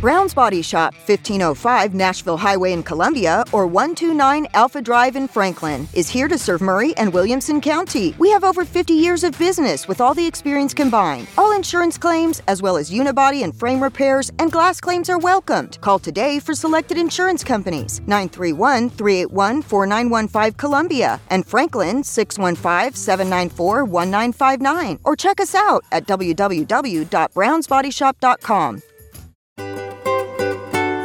Brown's Body Shop, 1505 Nashville Highway in Columbia or 129 Alpha Drive in Franklin, is here to serve Maury and Williamson County. We have over 50 years of business with all the experience combined. All insurance claims, as well as unibody and frame repairs and glass claims, are welcomed. Call today for selected insurance companies 931 381 4915 Columbia and Franklin 615 794 1959 or check us out at www.brownsbodyshop.com.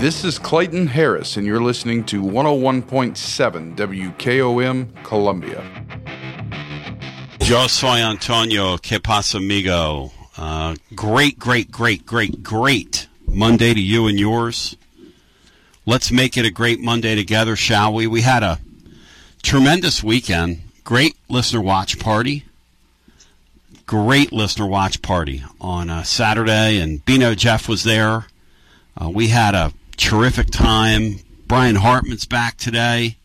This is Clayton Harris, and you're listening to 101.7 WKOM Columbia. Yo soy Antonio. Que pasa, amigo? Uh, great, great, great, great, great Monday to you and yours. Let's make it a great Monday together, shall we? We had a tremendous weekend. great listener watch party. Great listener watch party on uh, Saturday, and Bino Jeff was there. Uh, we had a terrific time. Brian Hartman's back today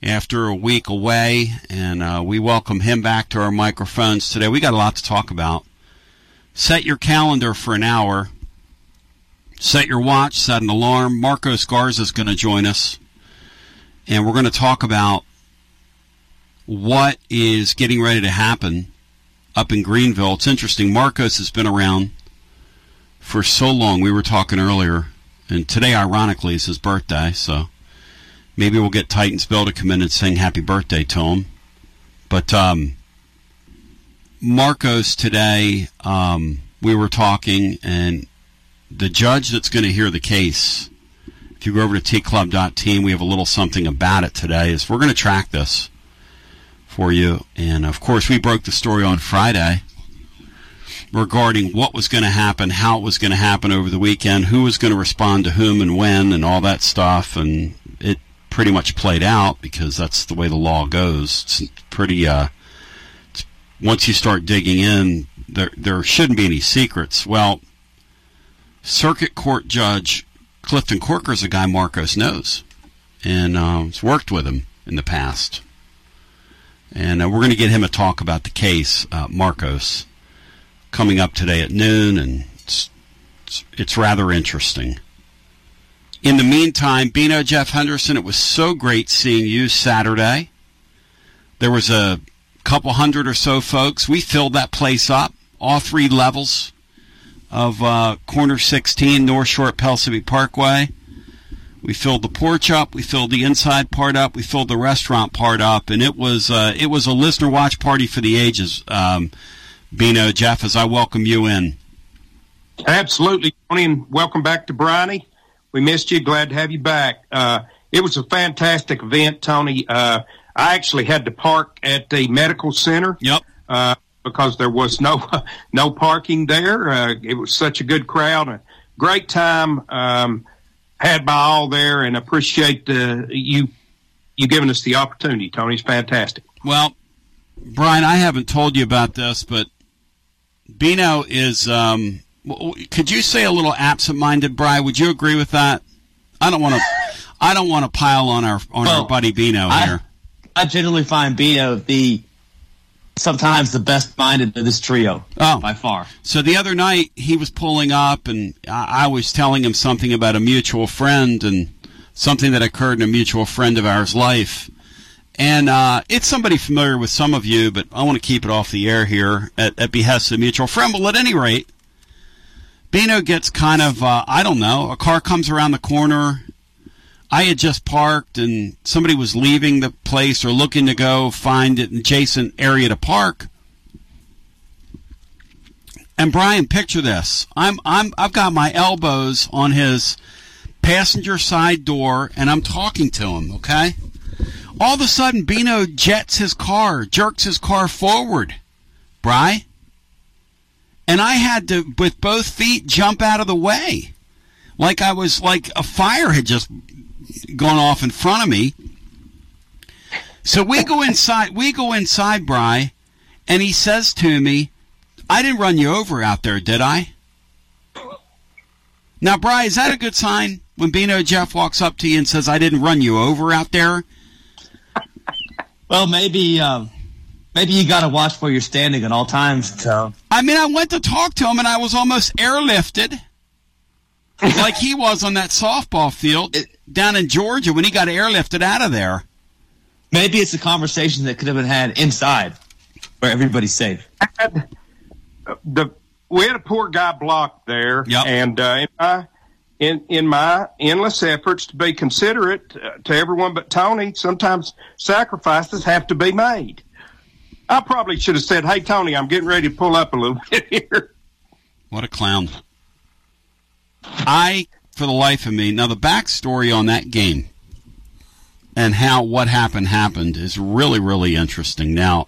after a week away, and uh, we welcome him back to our microphones today. We got a lot to talk about. Set your calendar for an hour. Set your watch, set an alarm. Marcos Garza is going to join us, and we're going to talk about what is getting ready to happen up in Greeneville. It's interesting. Marcos has been around for so long. We were talking earlier, and today, ironically, is his birthday, so maybe we'll get Titansville to come in and sing happy birthday to him. But um, Marcos today, um, we were talking, and the judge that's going to hear the case, if you go over to tclub.team, we have a little something about it today, is we're going to track this for you. And of course, we broke the story on Friday regarding what was going to happen, how it was going to happen over the weekend, who was going to respond to whom and when, and all that stuff. And it pretty much played out because that's the way the law goes. It's pretty. Uh, it's, once you start digging in, there there shouldn't be any secrets. Well, Circuit Court Judge Clifton Corker is a guy Marcos knows, and uh, has worked with him in the past. And uh, we're going to get him a talk about the case, uh, Marcos, coming up today at noon, and it's, it's, it's rather interesting. In the meantime, Bino Jeff Henderson, it was so great seeing you Saturday. There was a couple hundred or so folks. We filled that place up, all three levels of uh, corner 16 North Shore at Parkway. We filled the porch up. We filled the inside part up. We filled the restaurant part up, and it was uh, it was a listener watch party for the ages. Um, Bino, Jeff, as I welcome you in. Absolutely, Tony, and welcome back to Bryony. We missed you. Glad to have you back. Uh, it was a fantastic event, Tony. Uh, I actually had to park at the medical center. Yep. Uh, because there was no no parking there. Uh, it was such a good crowd, a great time um, had by all there, and appreciate uh, you you giving us the opportunity. Tony, it's fantastic. Well, Brian, I haven't told you about this, but Bino is. Um, could you say a little absent-minded, Bry? Would you agree with that? I don't want to. I don't want to pile on our on Well, our buddy Bino I- here. I generally find Bino the sometimes the best minded of this trio. Oh. by far. So the other night he was pulling up, and I, I was telling him something about a mutual friend and something that occurred in a mutual friend of ours' life. And uh, it's somebody familiar with some of you, but I want to keep it off the air here at, at behest of mutual friend. Well, at any rate, Bino gets kind of, uh, I don't know, a car comes around the corner. I had just parked, and somebody was leaving the place or looking to go find an adjacent area to park. And Brian, picture this. I'm I'm I've got my elbows on his passenger side door and I'm talking to him, okay? All of a sudden Bino jets his car, jerks his car forward. Bry? And I had to with both feet jump out of the way. Like I was like a fire had just gone off in front of me. So we go inside we go inside, Bry, and he says to me, I didn't run you over out there, did I? Now, Bry, is that a good sign when Bino Jeff walks up to you and says, I didn't run you over out there? Well, maybe um, maybe you got to watch where you're standing at all times. So I mean, I went to talk to him and I was almost airlifted like he was on that softball field down in Georgia when he got airlifted out of there. maybe it's a conversation that could have been had inside where everybody's safe. the we had a poor guy blocked there, and uh, in my in in my endless efforts to be considerate uh, to everyone but Tony, sometimes sacrifices have to be made. I probably should have said, "Hey, Tony, I'm getting ready to pull up a little bit here." What a clown. I, for the life of me, now the backstory on that game and how what happened happened is really, really interesting. Now,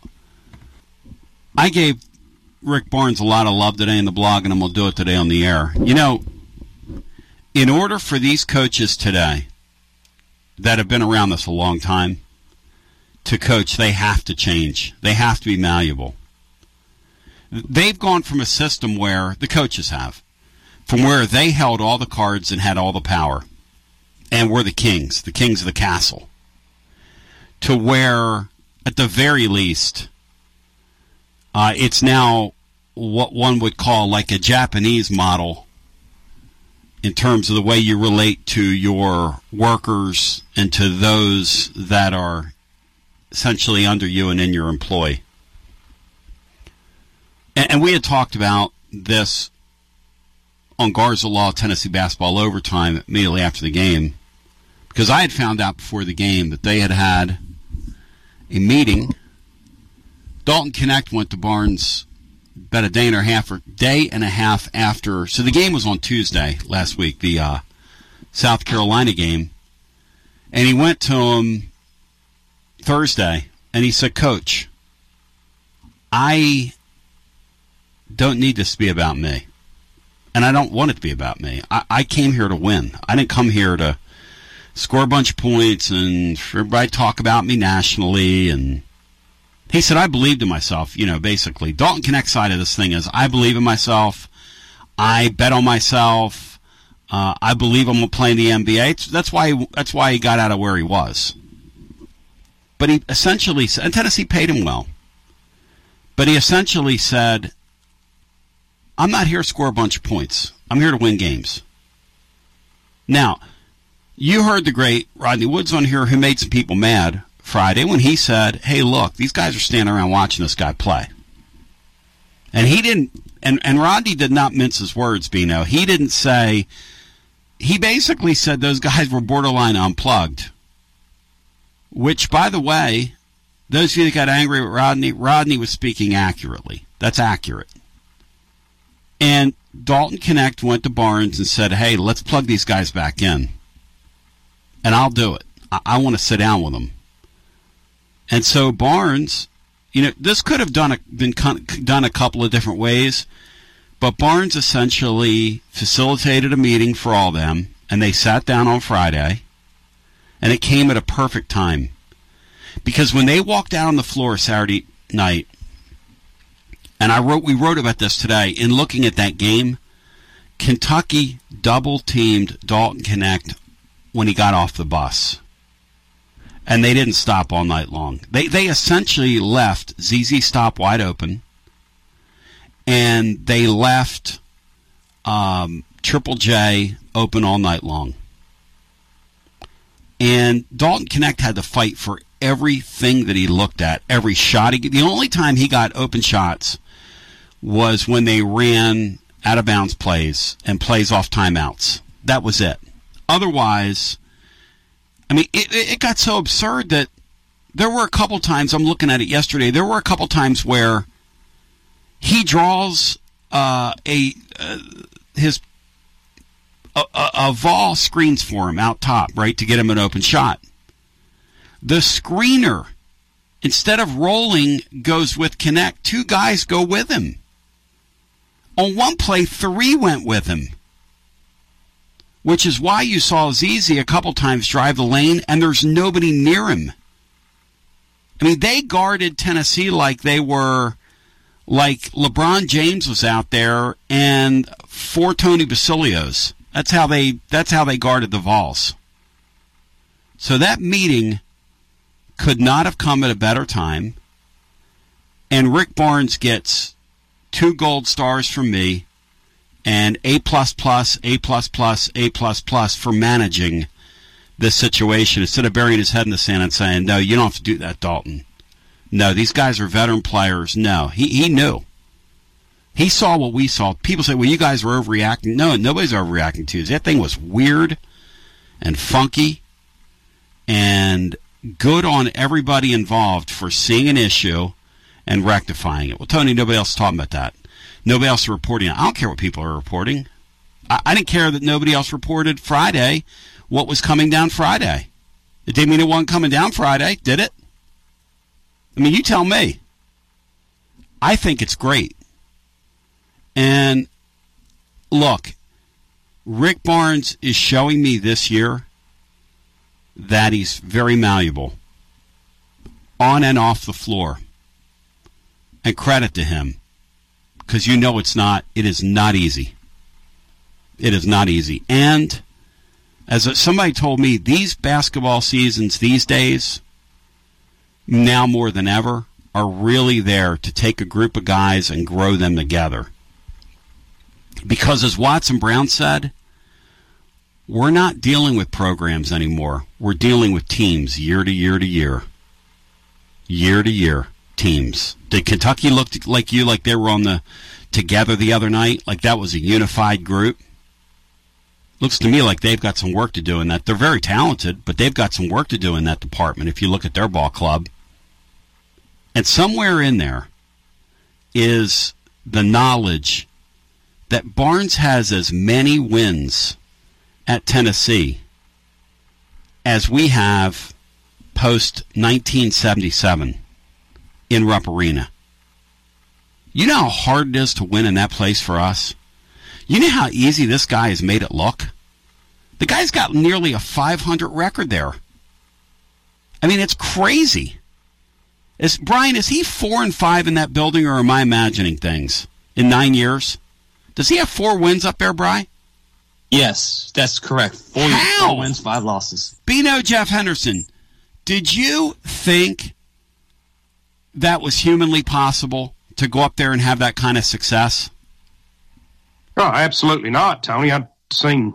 I gave Rick Barnes a lot of love today in the blog, and I'm going to do it today on the air. You know, in order for these coaches today that have been around this a long time to coach, they have to change. They have to be malleable. They've gone from a system where the coaches have, from where they held all the cards and had all the power, and were the kings, the kings of the castle, to where, at the very least, uh, it's now what one would call like a Japanese model in terms of the way you relate to your workers and to those that are essentially under you and in your employ. And, and we had talked about this on Garza Law Tennessee basketball overtime immediately after the game because I had found out before the game that they had had a meeting. Dalton Knecht went to Barnes about a day and a half or day and a half after. So the game was on Tuesday last week, the uh, South Carolina game, and he went to him Thursday, and he said, "Coach, I don't need this to be about me, and I don't want it to be about me. I, I came here to win. I didn't come here to." Score a bunch of points and everybody talk about me nationally and he said, I believed in myself, you know, basically. Dalton Knecht side of this thing is I believe in myself. I bet on myself. Uh, I believe I'm going to play in the NBA. that's why, he, that's why he got out of where he was. But he essentially and Tennessee paid him well. But he essentially said, I'm not here to score a bunch of points. I'm here to win games. Now, you heard the great Rodney Woods on here who made some people mad Friday when he said, "Hey, look, these guys are standing around watching this guy play," and he didn't. And and Rodney did not mince his words, Bino. He didn't say. He basically said those guys were borderline unplugged. Which, by the way, those of you that got angry with Rodney, Rodney was speaking accurately. That's accurate. And Dalton Knecht went to Barnes and said, "Hey, let's plug these guys back in." And I'll do it. I, I want to sit down with them. And so Barnes, you know, this could have done a, been done a couple of different ways, but Barnes essentially facilitated a meeting for all them, and they sat down on Friday, and it came at a perfect time. Because when they walked out on the floor Saturday night, and I wrote, we wrote about this today, in looking at that game, Kentucky double teamed Dalton Knecht when he got off the bus and they didn't stop all night long. They they essentially left ZZ Stop wide open, and they left um, Triple J open all night long. And Dalton Knecht had to fight for everything that he looked at, every shot. He, the only time he got open shots was when they ran out of bounds plays and plays off timeouts. That was it. Otherwise, I mean, it, it got so absurd that there were a couple times, I'm looking at it yesterday, there were a couple times where he draws uh, a uh, his a, a, a Vol screens for him out top, right, to get him an open shot. The screener, instead of rolling, goes with Knecht. Two guys go with him. On one play, three went with him which is why you saw ZZ a couple times drive the lane and there's nobody near him. I mean, they guarded Tennessee like they were, like LeBron James was out there and four Tony Basilios. That's how they, that's how they guarded the Vols. So that meeting could not have come at a better time. And Rick Barnes gets two gold stars from me and A plus plus, A plus plus, A plus plus for managing this situation instead of burying his head in the sand and saying, "No, you don't have to do that, Dalton." No, these guys are veteran players. No, he he knew. He saw what we saw. People say, "Well, you guys were overreacting." No, nobody's overreacting to it. That thing was weird and funky, and good on everybody involved for seeing an issue and rectifying it. Well, Tony, nobody else talking about that. Nobody else is reporting. I don't care what people are reporting. I, I didn't care that nobody else reported Friday what was coming down Friday. It didn't mean it wasn't coming down Friday, did it? I mean, you tell me. I think it's great. And look, Rick Barnes is showing me this year that he's very malleable. on and off the floor. And credit to him. Because you know it's not, it is not easy. It is not easy. And as somebody told me, these basketball seasons these days, now more than ever, are really there to take a group of guys and grow them together. Because as Watson Brown said, we're not dealing with programs anymore. We're dealing with teams year to year to year. Year to year teams. Did Kentucky look like you like they were on the together the other night? Like that was a unified group? Looks to me like they've got some work to do in that. They're very talented, but they've got some work to do in that department if you look at their ball club. And somewhere in there is the knowledge that Barnes has as many wins at Tennessee as we have post 1977 in Rupp Arena. You know how hard it is to win in that place for us? You know how easy this guy has made it look? The guy's got nearly a 500 record there. I mean, it's crazy. Is Brian? Is he four and five in that building, or am I imagining things? In nine years, does he have four wins up there, Brian? Yes, that's correct. Four, four wins, five losses. Bino Jeff Henderson, did you think that was humanly possible to go up there and have that kind of success? Oh, absolutely not, Tony. I've seen,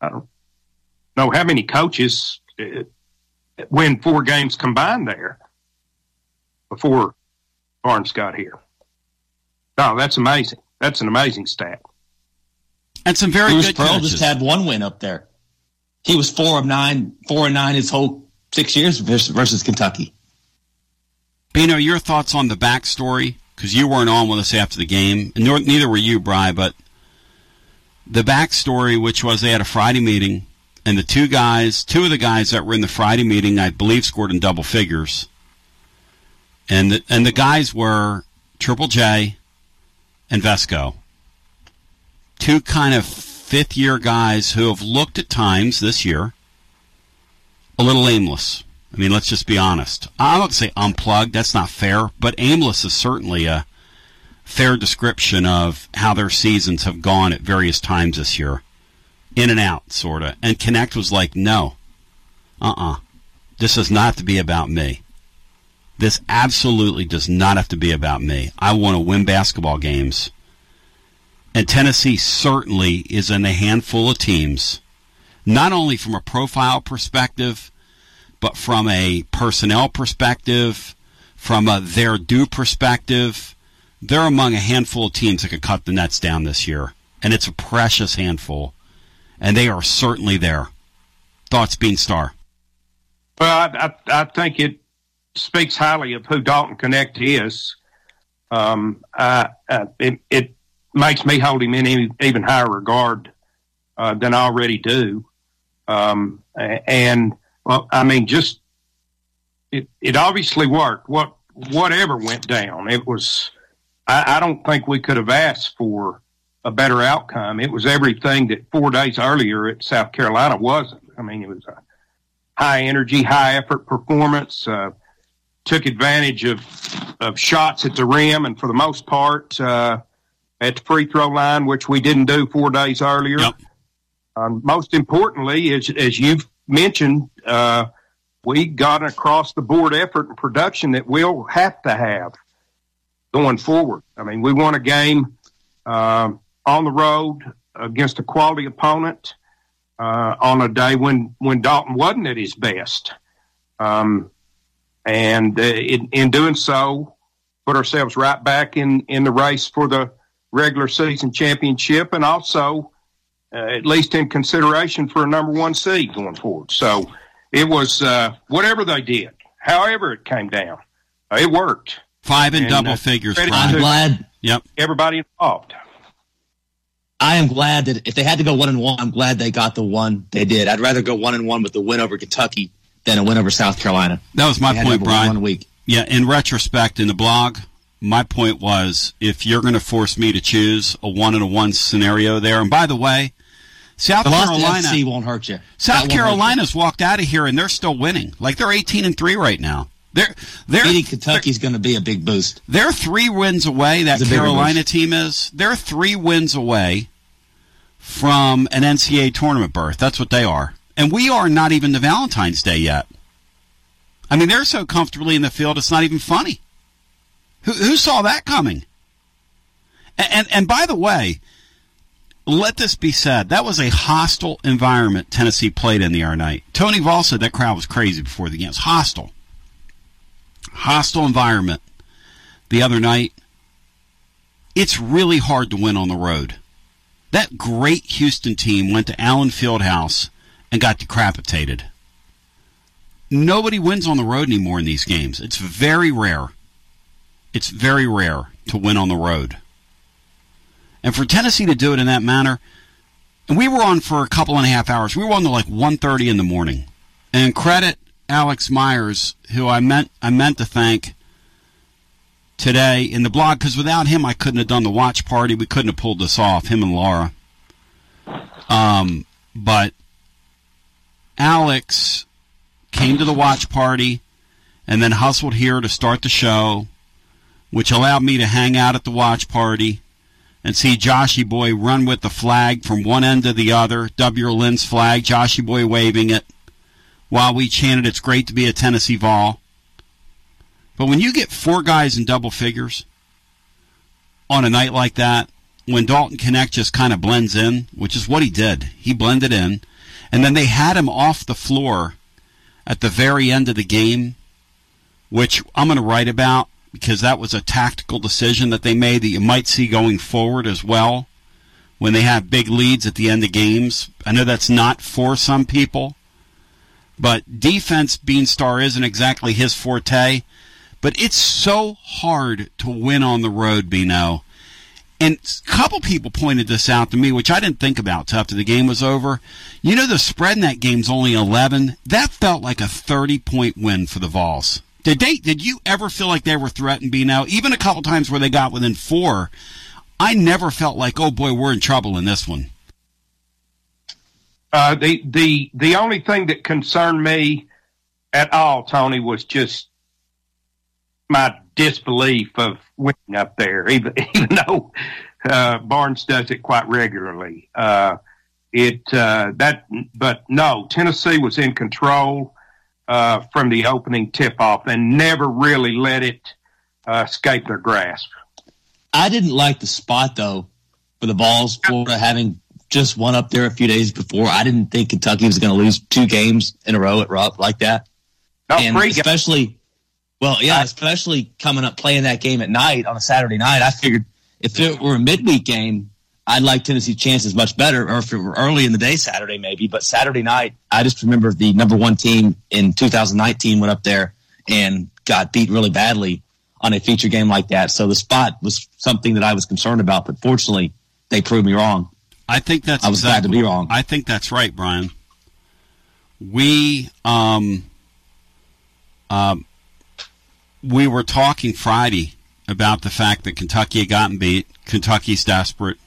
I don't know how many coaches uh, win four games combined there before Barnes got here. Oh, that's amazing. That's an amazing stat. And some very Bruce good Pearl coaches. just had one win up there. He was four of nine, four and nine his whole six years versus, versus Kentucky. Bino, your thoughts on the backstory? Because you weren't on with us after the game, and nor, neither were you, Bry. But the backstory, which was they had a Friday meeting, and the two guys, two of the guys that were in the Friday meeting, I believe, scored in double figures. And the, and the guys were Triple J and Vesco. Two kind of fifth year guys who have looked at times this year a little aimless. I mean, let's just be honest. I don't say unplugged, that's not fair, but aimless is certainly a fair description of how their seasons have gone at various times this year. In and out, sort of. And Knecht was like, no. Uh uh This does not have to be about me. This absolutely does not have to be about me. I want to win basketball games. And Tennessee certainly is in a handful of teams, not only from a profile perspective, but from a personnel perspective, from a their due perspective. They're among a handful of teams that could cut the nets down this year. And it's a precious handful. And they are certainly there. Thoughts, Beanstar? Well, I, I, I think it speaks highly of who Dalton Knecht is. Um, I, uh, it, it makes me hold him in even, even higher regard uh, than I already do. Um, and well, I mean, just it, it obviously worked. What whatever went down, it was. I, I don't think we could have asked for a better outcome. It was everything that four days earlier at South Carolina wasn't. I mean, it was a high energy, high effort performance. Uh, took advantage of of shots at the rim, and for the most part, uh, at the free throw line, which we didn't do four days earlier. Yep. Um, most importantly, as as you've mentioned, uh, we got an across the board effort and production that we'll have to have going forward. I mean, we won a game uh, on the road against a quality opponent uh, on a day when when Dalton wasn't at his best. Um, and uh, in, in doing so, put ourselves right back in, in the race for the regular season championship, and also at least in consideration for a number one seed going forward. So it was uh, whatever they did, however it came down, uh, it worked. Five and, And, double uh, figures, credit Brian. to- I'm glad. Yep. Everybody involved. I am glad that if they had to go one and one, I'm glad they got the one they did. I'd rather go one and one with the win over Kentucky than a win over South Carolina. That was my They point, have a win Brian. One week. Yeah, in retrospect, in the blog, my point was if you're going to force me to choose a one and a one scenario there, and by the way, South the Carolina FC won't hurt you. South Carolina's walked out of here and they're still winning. Like they're 18 and 3 right now. They're they're beating Kentucky's going to be a big boost. They're 3 wins away that Carolina team is. They're 3 wins away from an NCAA tournament berth. That's what they are. And we are not even to Valentine's Day yet. I mean, they're so comfortably in the field, it's not even funny. Who, who saw that coming? And, and, and by the way, let this be said. That was a hostile environment Tennessee played in the other night. Tony Vol said that crowd was crazy before the game. It's hostile. Hostile environment the other night. It's really hard to win on the road. That great Houston team went to Allen Fieldhouse and got decapitated. Nobody wins on the road anymore in these games. It's very rare. It's very rare to win on the road. And for Tennessee to do it in that manner, and we were on for a couple and a half hours. We were on to like 1.30 in the morning. And credit Alex Myers, who I meant I meant to thank today in the blog, because without him I couldn't have done the watch party. We couldn't have pulled this off, him and Laura. Um, but Alex came to the watch party and then hustled here to start the show, which allowed me to hang out at the watch party and see Joshy Boy run with the flag from one end to the other, W. Lynn's flag, Joshy Boy waving it, while we chanted, It's great to be a Tennessee Vol. But when you get four guys in double figures on a night like that, when Dalton Knecht just kind of blends in, which is what he did, he blended in, and then they had him off the floor at the very end of the game, which I'm going to write about because that was a tactical decision that they made that you might see going forward as well when they have big leads at the end of games. I know that's not for some people, but defense Beanstar isn't exactly his forte. But it's so hard to win on the road, Bino. And a couple people pointed this out to me, which I didn't think about till after the game was over. You know, the spread in that game's only 11. That felt like a 30 point win for the Vols. Did they? Did you ever feel like they were threatened? Be now, even a couple times where they got within four, I never felt like, oh boy, we're in trouble in this one. Uh, the the the only thing that concerned me at all, Tony, was just my disbelief of winning up there, even even though uh, Barnes does it quite regularly. Uh, it uh, that, but no, Tennessee was in control uh, from the opening tip off and never really let it uh, escape their grasp. I didn't like the spot though for the Vols, Florida having just won up there a few days before. I didn't think Kentucky was going to lose two games in a row at Rupp like that. No, and especially, well, yeah, especially coming up playing that game at night on a Saturday night. I figured if it were a midweek game, I'd like Tennessee's chances much better, or if it were early in the day, Saturday maybe. But Saturday night, I just remember the number one team in 2019 went up there and got beat really badly on a feature game like that. So the spot was something that I was concerned about, but fortunately, they proved me wrong. I think that's. I was exactly, glad to be wrong. I think that's right, Brian. We um, um, we were talking Friday about the fact that Kentucky had gotten beat. Kentucky's desperate.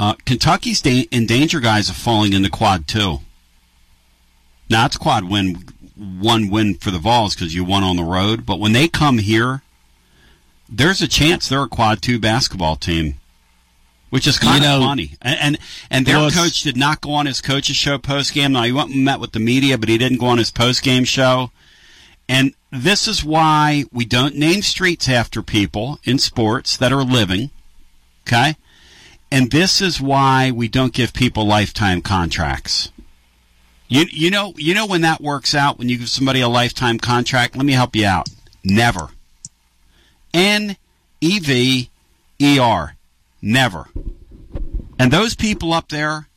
Uh, Kentucky's da- in danger, guys, of falling into quad two. Now it's quad win, one win for the Vols because you won on the road. But when they come here, there's a chance they're a quad two basketball team, which is kind You of know- funny. And and, and their it's- coach did not go on his coach's show post game. Now he went and met with the media, but he didn't go on his post game show. And this is why we don't name streets after people in sports that are living. Okay? And this is why we don't give people lifetime contracts. You you know you know when that works out when you give somebody a lifetime contract. Let me help you out. Never. N E V E R. Never. And those people up there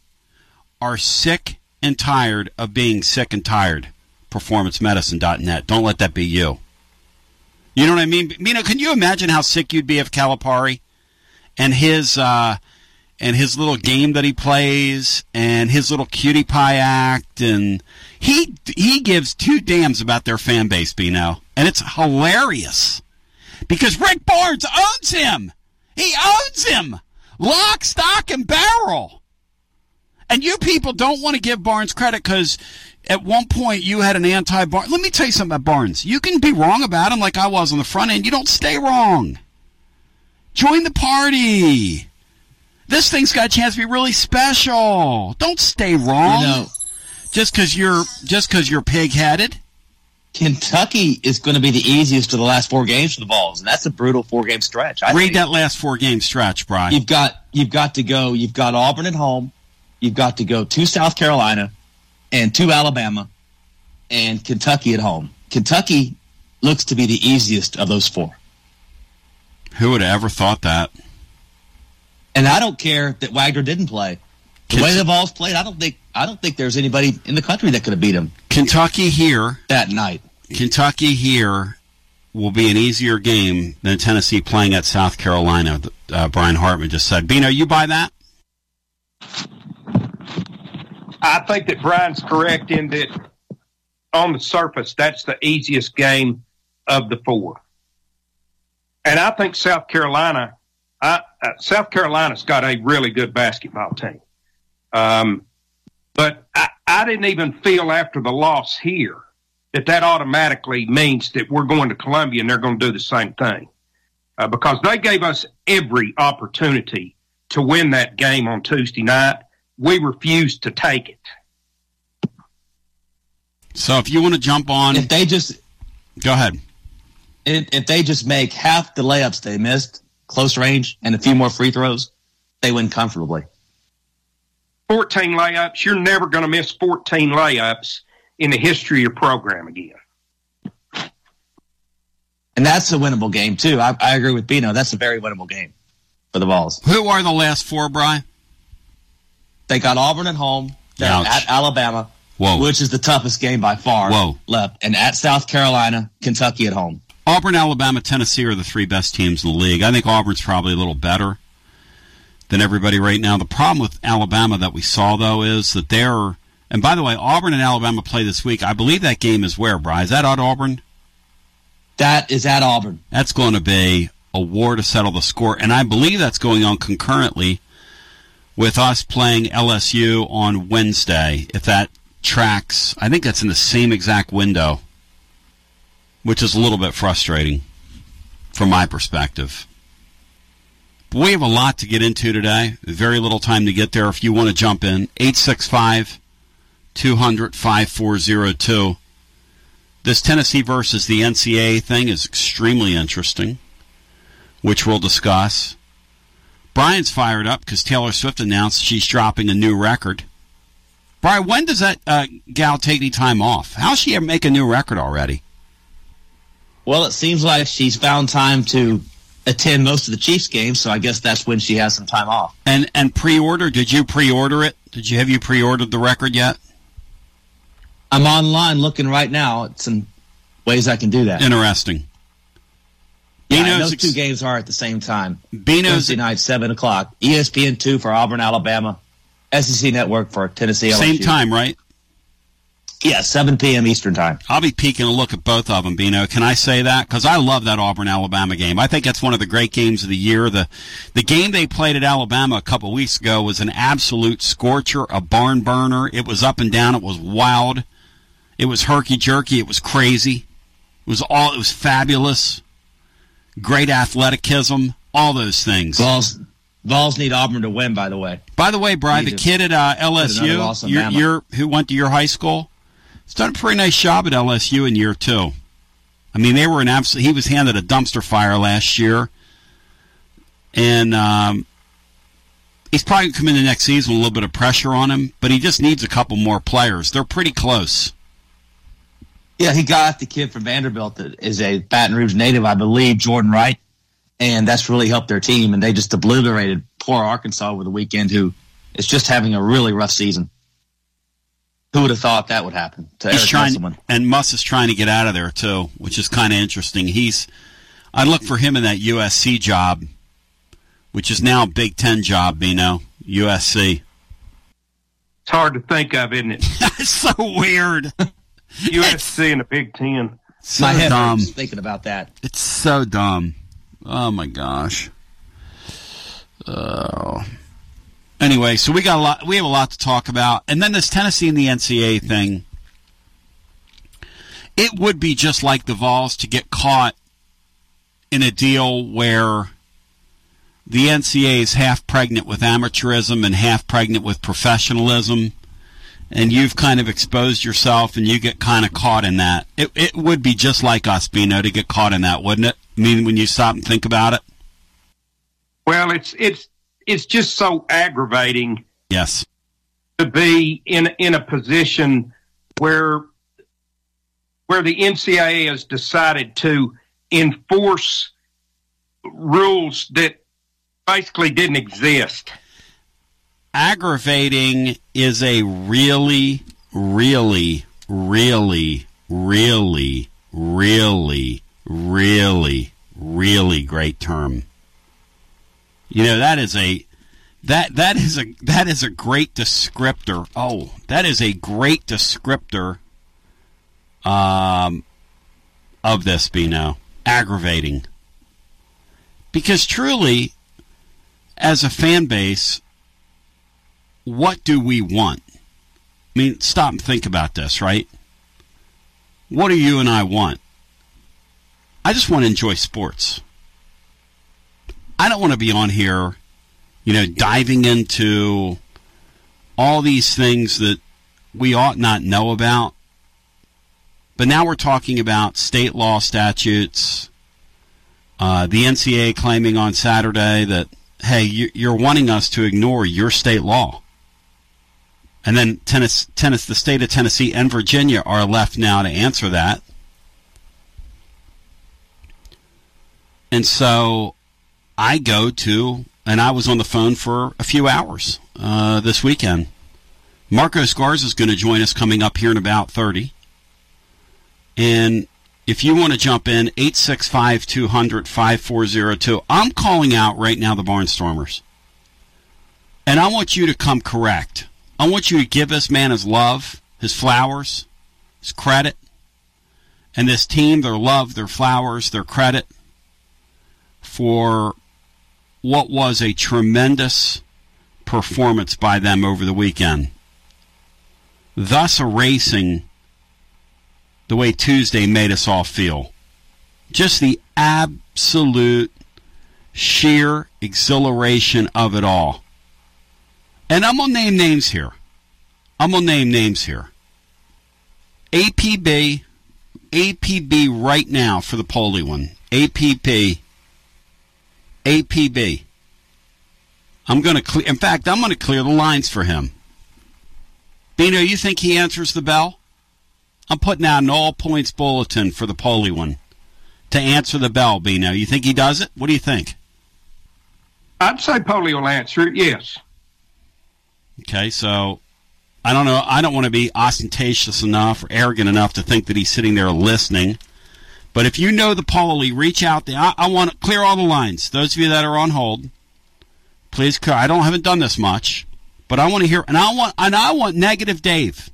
are sick and tired of being sick and tired. PerformanceMedicine.net. Don't let that be you. You know what I mean? Mina, can you imagine how sick you'd be if Calipari and his uh, and his little game that he plays and his little cutie pie act and he he gives two damns about their fan base, Bino, and it's hilarious because Rick Barnes owns him. He owns him, lock, stock, and barrel. And you people don't want to give Barnes credit because at one point you had an anti Barnes. Let me tell you something about Barnes. You can be wrong about him like I was on the front end. You don't stay wrong. Join the party. This thing's got a chance to be really special. Don't stay wrong. You know, just because you're just because you're pig headed. Kentucky is going to be the easiest of the last four games for the Vols, and that's a brutal four game stretch. I Read think. that last four game stretch, Brian. You've got you've got to go. You've got Auburn at home. You've got to go to South Carolina, and to Alabama, and Kentucky at home. Kentucky looks to be the easiest of those four. Who would have ever thought that? And I don't care that Wagner didn't play. The way the Vols played, I don't think I don't think there's anybody in the country that could have beat him. Kentucky here that night. Kentucky here will be an easier game than Tennessee playing at South Carolina. Uh, Brian Hartman just said. Bino, you buy that? I think that Brian's correct in that on the surface, that's the easiest game of the four. And I think South Carolina, I, uh, South Carolina's got a really good basketball team. Um, but I, I didn't even feel after the loss here that that automatically means that we're going to Columbia and they're going to do the same thing. Uh, because they gave us every opportunity to win that game on Tuesday night. We refused to take it. So if you want to jump on, If they just go ahead. if, if they just make half the layups they missed, close range, and a few more free throws, they win comfortably. 14 layups. You're never going to miss 14 layups in the history of your program again. And that's a winnable game too. I, I agree with Bino. That's a very winnable game for the Vols. Who are the last four, Brian? They got Auburn at home, then Ouch. at Alabama, Whoa. which is the toughest game by far. Whoa. Left, and at South Carolina, Kentucky at home. Auburn, Alabama, Tennessee are the three best teams in the league. I think Auburn's probably a little better than everybody right now. The problem with Alabama that we saw though is that they're and by the way, Auburn and Alabama play this week. I believe that game is where, Brian? Is that at Auburn? That is at Auburn. That's going to be a war to settle the score, and I believe that's going on concurrently with us playing LSU on Wednesday. If that tracks, I think that's in the same exact window, which is a little bit frustrating from my perspective. But we have a lot to get into today. Very little time to get there. If you want to jump in, 865 200 5402. This Tennessee versus the NCAA thing is extremely interesting, which we'll discuss. Brian's fired up because Taylor Swift announced she's dropping a new record. Brian, when does that uh, gal take any time off? How's she make a new record already? Well, it seems like she's found time to attend most of the Chiefs games, so I guess that's when she has some time off. And and pre-order? Did you pre-order it? Did you have you pre-ordered the record yet? I'm online looking right now at some ways I can do that. Interesting. Yeah, Bino's those ex- two games are at the same time. Bino's- Wednesday night, seven o'clock. ESPN two for Auburn, Alabama. SEC Network for Tennessee. Same time, right? Yeah, seven p.m. Eastern time. I'll be peeking a look at both of them, Bino. Can I say that? Because I love that Auburn Alabama game. I think that's one of the great games of the year. The the game they played at Alabama a couple weeks ago was an absolute scorcher, a barn burner. It was up and down. It was wild. It was herky jerky. It was crazy. It was all. It was fabulous. Great athleticism. All those things. Balls. Vols need Auburn to win. By the way, By the way, Brian, the kid at uh, put another loss LSU, your, your, who went to your high school, has done a pretty nice job at LSU in year two. I mean, they were an absolute. He was handed a dumpster fire last year, and um, he's probably going to come in the next season with a little bit of pressure on him. But he just needs a couple more players. They're pretty close. yeah, he got the kid from Vanderbilt that is a Baton Rouge native, I believe, Jordan Wright, and that's really helped their team. And they just obliterated poor Arkansas over the weekend, who is just having a really rough season. Who would have thought that would happen to He's Eric trying, Musselman? and Muss is trying to get out of there too, which is kind of interesting. He's, I look for him in that USC job, which is now a Big Ten job. You know, USC. It's hard to think of, isn't it? It's so weird. USC and the Big Ten. So My head dumb. hurts thinking about that. It's so dumb. Oh my gosh. Oh. Anyway, so we got a lot. We have a lot to talk about, and then this Tennessee and the NCAA thing. It would be just like the Vols to get caught in a deal where the NCAA is half pregnant with amateurism and half pregnant with professionalism, and you've kind of exposed yourself and you get kind of caught in that. It, it would be just like us, to get caught in that, wouldn't it? I mean, when you stop and think about it. Well, it's it's it's just so aggravating. Yes. To be in in a position where where the NCAA has decided to enforce rules that basically didn't exist. Aggravating is a really, really, really, really, really, really, really great term. You know that is a that that is a that is a great descriptor. Oh, that is a great descriptor um, of this, Bino. Aggravating. Because truly, as a fan base, what do we want? I mean, stop and think about this, right? What do you and I want? I just want to enjoy sports. I don't want to be on here, you know, diving into all these things that we ought not know about. But now we're talking about state law statutes. Uh, the NCAA claiming on Saturday that hey, you're wanting us to ignore your state law. And then Tennessee, Tennessee, the state of Tennessee and Virginia are left now to answer that. And so I go to, and I was on the phone for a few hours uh, this weekend. Marcos Garza is going to join us coming up here in about 30. And if you want to jump in, 865 200 5402. I'm calling out right now the Barnstormers. And I want you to come correct. I want you to give this man his love, his flowers, his credit, and this team their love, their flowers, their credit for what was a tremendous performance by them over the weekend, thus erasing the way Tuesday made us all feel. Just the absolute sheer exhilaration of it all. And I'm going to name names here. I'm going to name names here. APB, APB right now for the Poly one. APP, APB. I'm going to clear, in fact, I'm going to clear the lines for him. Bino, you think he answers the bell? I'm putting out an all points bulletin for the Poly one to answer the bell, Bino. You think he does it? What do you think? I'd say Poly will answer it, yes. Okay, so I don't know. I don't want to be ostentatious enough or arrogant enough to think that he's sitting there listening. But if you know the Poly, reach out there. I, I want to clear all the lines. Those of you that are on hold, please. I don't haven't done this much, but I want to hear, and I want, and I want negative Dave.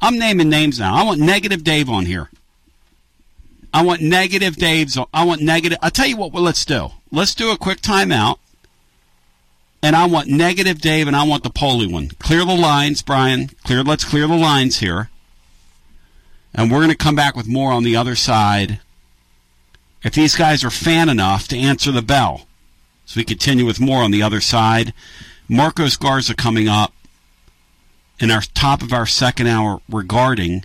I'm naming names now. I want negative Dave on here. I want negative Dave's. I want negative. I'll tell you what. Well, let's do. Let's do a quick timeout. And I want negative Dave, and I want the Poly one. Clear the lines, Brian. Clear. Let's clear the lines here. And we're going to come back with more on the other side. If these guys are fan enough to answer the bell, so we continue with more on the other side. Marcos Garza coming up in our top of our second hour regarding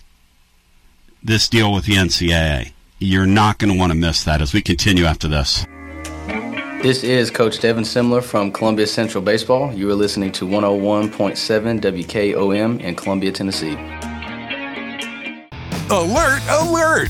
this deal with the NCAA. You're not going to want to miss that as we continue after this. This is Coach Devin Simler from Columbia Central Baseball. You are listening to 101.7 WKOM in Columbia, Tennessee. Alert, alert!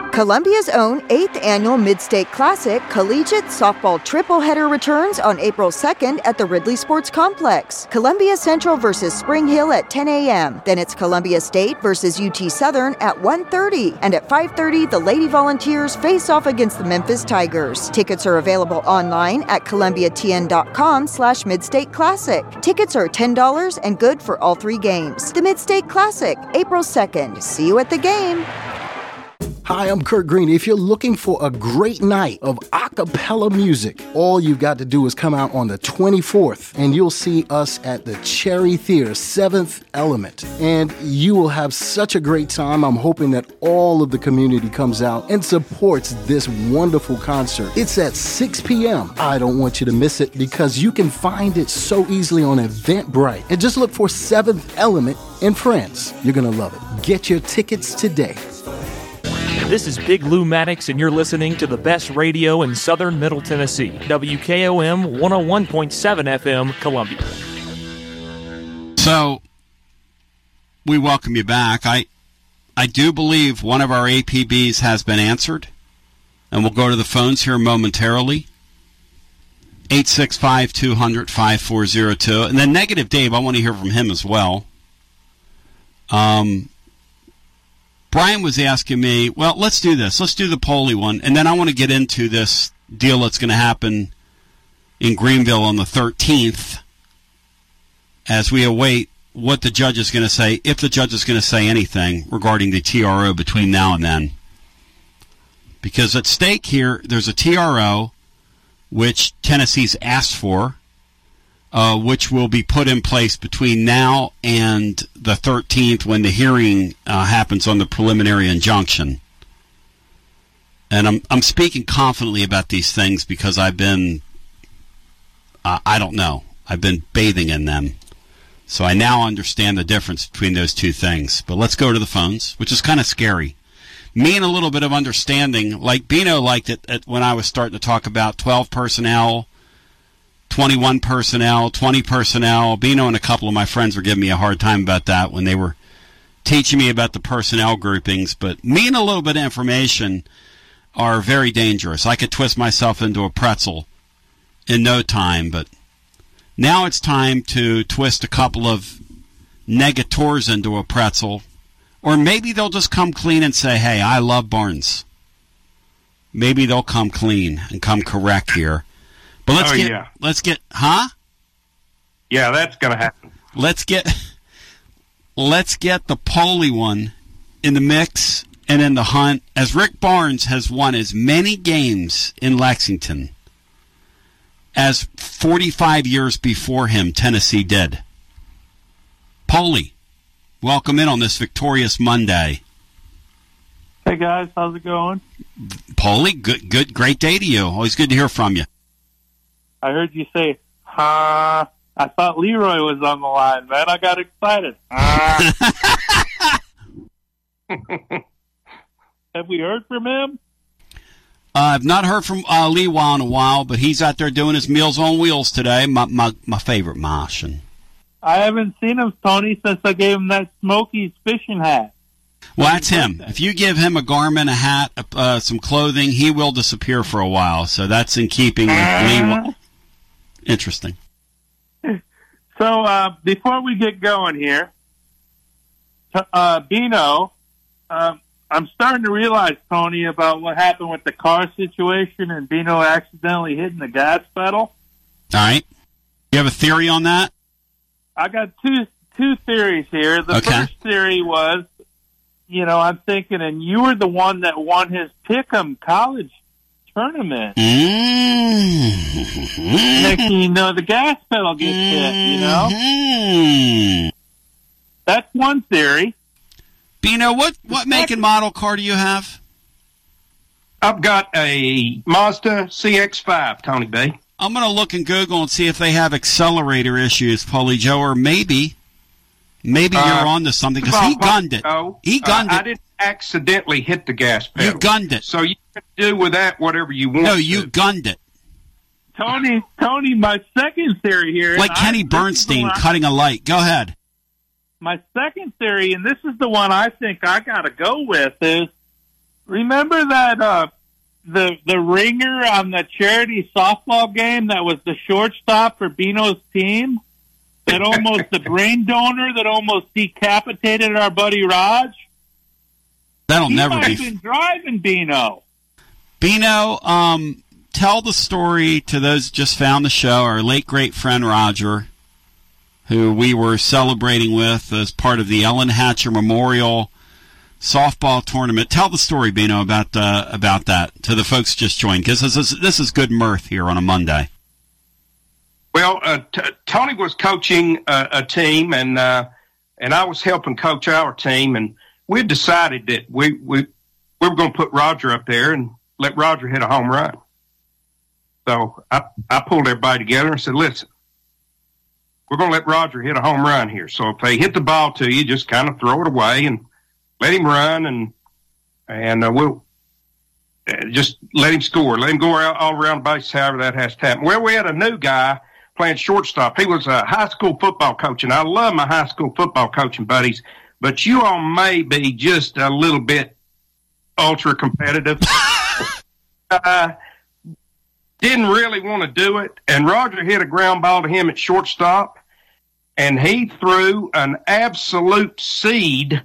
Columbia's own 8th annual Mid-State Classic Collegiate Softball Tripleheader returns on April 2nd at the Ridley Sports Complex. Columbia Central versus Spring Hill at 10 a.m. Then it's Columbia State versus UT Southern at 1.30. And at 5.30, the Lady Volunteers face off against the Memphis Tigers. Tickets are available online at columbiatn.com slash Midstate Classic. Tickets are $10 and good for all three games. The Midstate Classic, April 2nd. See you at the game. Hi, I'm Kurt Green. If you're looking for a great night of a cappella music, all you've got to do is come out on the 24th and you'll see us at the Cherry Theater, Seventh Element. And you will have such a great time. I'm hoping that all of the community comes out and supports this wonderful concert. It's at 6 p.m. I don't want you to miss it because you can find it so easily on Eventbrite. And just look for Seventh Element in France. You're going to love it. Get your tickets today. This is Big Lou Maddox, and you're listening to the best radio in southern Middle Tennessee. WKOM 101.7 FM, Columbia. So, we welcome you back. I, I do believe one of our APBs has been answered, and we'll go to the phones here momentarily. 865 200 5402. And then Negative Dave, I want to hear from him as well. Um, Brian was asking me, well, let's do this. Let's do the Poli one. And then I want to get into this deal that's going to happen in Greeneville on the 13th as we await what the judge is going to say, if the judge is going to say anything regarding the TRO between now and then. Because at stake here, there's a TRO which Tennessee's asked for uh, which will be put in place between now and the 13th when the hearing uh, happens on the preliminary injunction. And I'm I'm speaking confidently about these things because I've been uh, I don't know I've been bathing in them, so I now understand the difference between those two things. But let's go to the phones, which is kind of scary. Me and a little bit of understanding, like Bino liked it when I was starting to talk about 12 personnel 21 personnel, 20 personnel. Bino and a couple of my friends were giving me a hard time about that when they were teaching me about the personnel groupings. But me and a little bit of information are very dangerous. I could twist myself into a pretzel in no time, but now it's time to twist a couple of negators into a pretzel. Or maybe they'll just come clean and say, hey, I love Barnes. Maybe they'll come clean and come correct here. But let's oh, get yeah. let's get huh? Yeah, that's going to happen. Let's get let's get the Poli one in the mix and in the hunt as Rick Barnes has won as many games in Lexington as 45 years before him Tennessee did. Poli, welcome in on this victorious Monday. Hey guys, how's it going? Poli, good good great day to you. Always good to hear from you. I heard you say, "Ha!" I thought Leroy was on the line, man. I got excited. Have we heard from him? Uh, I've not heard from uh, Lee in a while, but he's out there doing his Meals on Wheels today. My my, my favorite Martian. I haven't seen him, Tony, since I gave him that Smokies fishing hat. Well, that's him. If you give him a garment, a hat, uh, some clothing, he will disappear for a while. So that's in keeping with Lee. Interesting. So uh, before we get going here, uh, Bino, uh, I'm starting to realize, Tony, about what happened with the car situation and Bino accidentally hitting the gas pedal. All right. You have a theory on that? I got two two theories here. The Okay. first theory was, you know, I'm thinking, and you were the one that won his Pick'em college tournament. Mm-hmm. Next thing you know, the gas pedal gets hit, you know? Mm-hmm. That's one theory. Bino, what, what make and model car do you have? I've got a Mazda CX-5, Tony B. I'm going to look in Google and see if they have accelerator issues, Polly Joe, or maybe, maybe Uh, you're on to something because he gunned it. no, He gunned uh, I didn't accidentally hit the gas pedal. You gunned it. So you can do with that whatever you want. No, you gunned it. Tony, Tony, my second theory here. Like Kenny the Bernstein cutting a light. Go ahead. my second theory, and this is the one I think I got to go with, is remember that uh, the the ringer on the charity softball game that was the shortstop for Bino's team, that almost the brain donor that almost decapitated our buddy Raj. That'll he never might be. have been driving Bino. Bino, um, tell the story to those who just found the show. Our late great friend Roger, who we were celebrating with as part of the Ellen Hatcher Memorial softball tournament. Tell the story, Bino, about uh, about that to the folks just joined because this is this is good mirth here on a Monday. Well, uh, t- Tony was coaching a, a team, and uh, and I was helping coach our team, and we decided that we we we were going to put Roger up there and let Roger hit a home run. So I I pulled everybody together and said, "Listen, we're going to let Roger hit a home run here. So if they hit the ball to you, just kind of throw it away and let him run, and and uh, we'll uh, just let him score, let him go all, all around the base, however that has to happen. Well, we had a new guy playing shortstop. He was a high school football coach, and I love my high school football coaching buddies, but you all may be just a little bit ultra competitive. uh, didn't really want to do it, and Roger hit a ground ball to him at shortstop, and he threw an absolute seed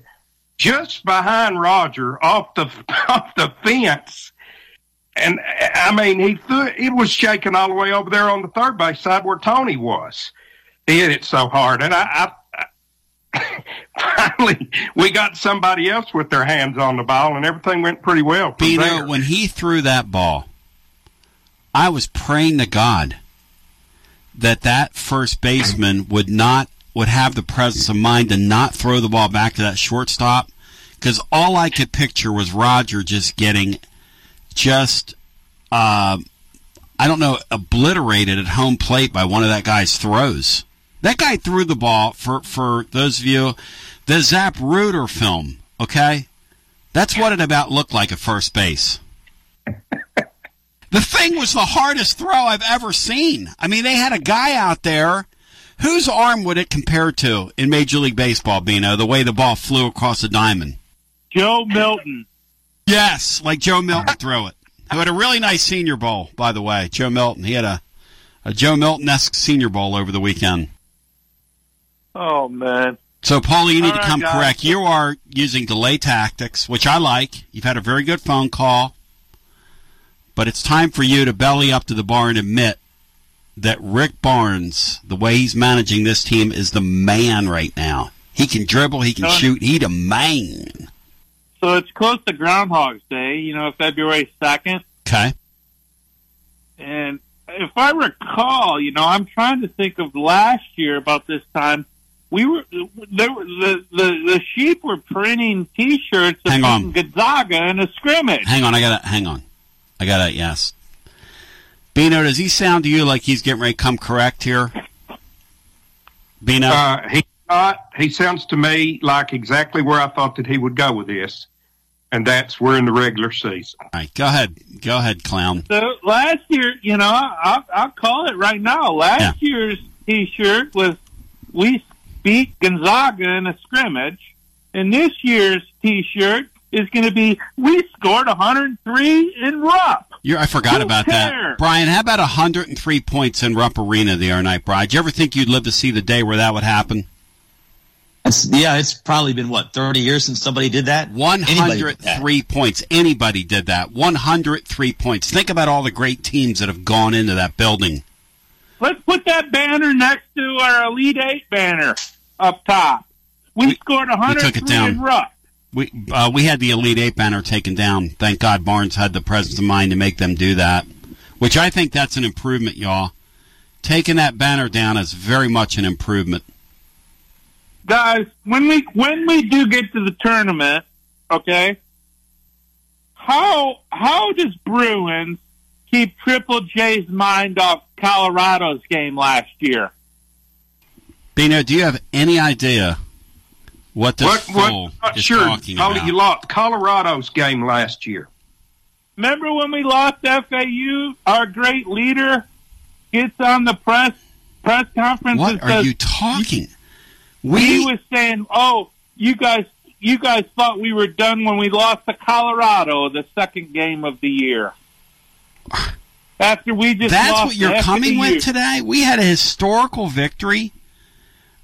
just behind Roger off the off the fence. And I mean, he threw, it was shaking all the way over there on the third base side where Tony was. He hit it so hard, and I, I finally we got somebody else with their hands on the ball, and everything went pretty well. There. when he threw that ball, I was praying to God that that first baseman would not would have the presence of mind to not throw the ball back to that shortstop because all I could picture was Roger just getting just uh, I don't know obliterated at home plate by one of that guy's throws. That guy threw the ball for for those of you the Zapruder film. Okay, that's what it about looked like at first base. the thing was the hardest throw I've ever seen. I mean, they had a guy out there Whose arm would it compare to in Major League Baseball, Bino, the way the ball flew across the diamond? Joe Milton. Yes, like Joe Milton threw it. Who had a really nice senior bowl, by the way. Joe Milton. He had a, a Joe Milton esque senior bowl over the weekend. Oh, man. So, Paulie, you need All to come right, correct. You are using delay tactics, which I like. You've had a very good phone call. But it's time for you to belly up to the bar and admit that Rick Barnes, the way he's managing this team, is the man right now. He can dribble, he can shoot, he the man. So it's close to Groundhog's Day, you know, February 2nd. Okay. And if I recall, you know, I'm trying to think of last year about this time. We were there, the the the sheep were printing T-shirts of hang on. Gonzaga in a scrimmage. Hang on, I gotta hang on. I gotta yes. Bino, does he sound to you like he's getting ready to come correct here? Bino? Uh, he not. He sounds to me like exactly where I thought that he would go with this, and that's we're in the regular season. All right, go ahead, go ahead, clown. So last year, you know, I'll, I'll call it right now. Last yeah. year's T-shirt was "We beat Gonzaga in a scrimmage," and this year's T-shirt is going to be "We scored 103 in Rupp." You're, I forgot Who about cares? that. Brian, how about 103 points in Rupp Arena the other night, Brian? Did you ever think you'd live to see the day where that would happen? It's, yeah, it's probably been, what, 30 years since somebody did that? 103 points. Anybody did that. 103 points. Think about all the great teams that have gone into that building. Let's put that banner next to our Elite Eight banner up top. We, we scored 103 in Rupp we uh, we had the Elite Eight banner taken down. Thank God Barnes had the presence of mind to make them do that, which I think that's an improvement, y'all. Taking that banner down is very much an improvement. Guys, when we when we do get to the tournament, okay, how how does Barnes keep Triple J's mind off Colorado's game last year? Bino, do you have any idea what this what, fool what, is sure, talking about. You lost Colorado's game last year. Remember when we lost FAU? Our great leader gets on the press press conference. What are says, you talking? We he was saying, "Oh, you guys, you guys thought we were done when we lost to Colorado, the second game of the year." After we just that's what you're coming with today. We had a historical victory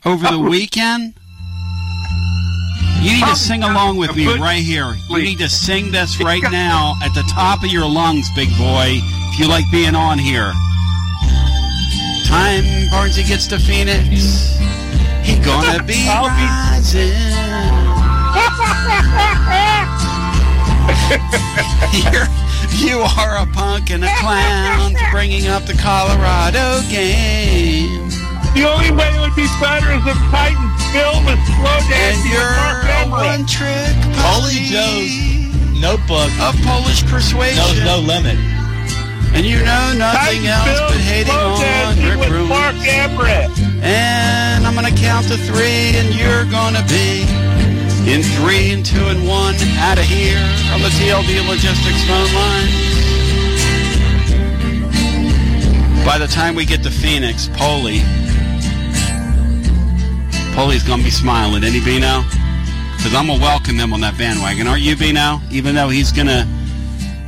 over the weekend. You need to sing along with me right here. You need to sing this right now at the top of your lungs, big boy, if you like being on here. Time Barnesy gets to Phoenix. He gonna be rising. You're, you are a punk and a clown bringing up the Colorado game. The only way it would be better is if Titans film a slow dance. And you're a one trick Holy Joe's notebook of Polish persuasion. Knows no limit. And you know nothing Titans else but hating on Rick Barnes. Mark Everett. And I'm gonna count to three, and you're gonna be In three and two and one, out of here on the TLD Logistics phone line. By the time we get to Phoenix, Poley, Poley's gonna be smiling, he, Bino? Because I'm gonna welcome him on that bandwagon, aren't you, Bino? Even though he's gonna,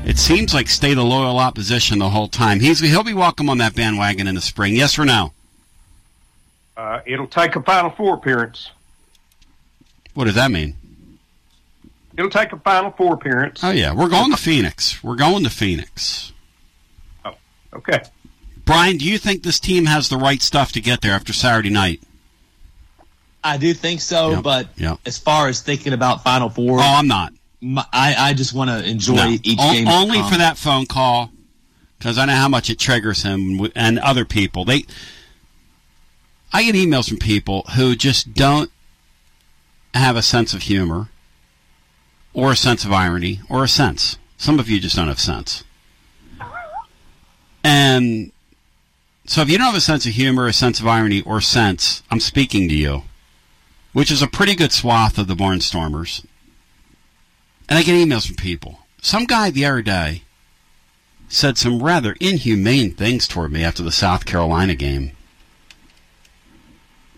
it seems like stay the loyal opposition the whole time. He's he'll be welcome on that bandwagon in the spring. Yes or no? Uh, it'll take a Final Four appearance. What does that mean? It'll take a Final Four appearance. Oh yeah, we're going to Phoenix. We're going to Phoenix. Oh, okay. Brian, do you think this team has the right stuff to get there after Saturday night? I do think so, Yep, but yep. as far as thinking about Final Four, Oh, I'm not. my, I I just want to enjoy No. each O- game. only for that phone call, because I know how much it triggers him and other people. They, I get emails from people who just don't have a sense of humor, or a sense of irony, or a sense. Some of you just don't have sense. And so, if you don't have a sense of humor, a sense of irony, or sense, I'm speaking to you, which is a pretty good swath of the Barnstormers. And I get emails from people. Some guy the other day said some rather inhumane things toward me after the South Carolina game.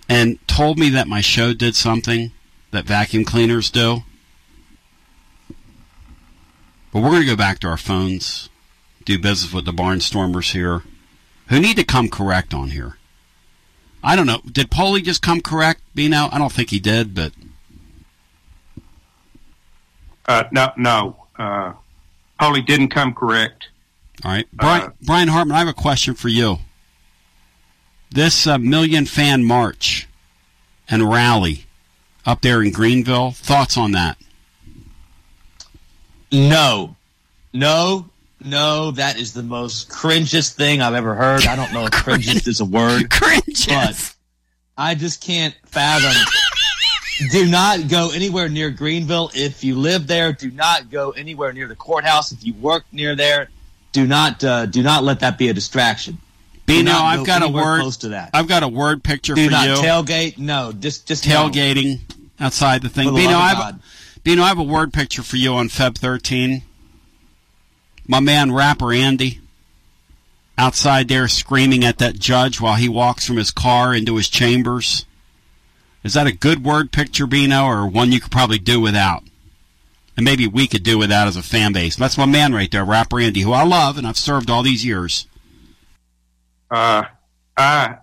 And told me that my show did something that vacuum cleaners do. But we're going to go back to our phones, do business with the Barnstormers here, who need to come correct on here. I don't know. Did Paulie just come correct, Bino? I don't think he did, but Uh, no, no. Uh, Polly didn't come correct. All right, Brian, Brian Hartman, I have a question for you. This uh, million fan march and rally up there in Greeneville, thoughts on that? No, no, no. That is the most cringest thing I've ever heard. I don't know if cringest is a word. Cringest. But I just can't fathom. do not go anywhere near Greeneville if you live there. Do not go anywhere near the courthouse if you work near there. Do not uh, do not let that be a distraction. Do Bino, I've got a word. close to that. I've got a word picture Do for not you. tailgate. No, just just no. Tailgating outside the thing. Bino, I have, God. Bino, I have a word picture for you on Feb 13. My man, rapper Andy, outside there screaming at that judge while he walks from his car into his chambers. Is that a good word picture, Bino, or one you could probably do without? And maybe we could do without as a fan base. That's my man right there, rapper Andy, who I love and I've served all these years. Uh, I,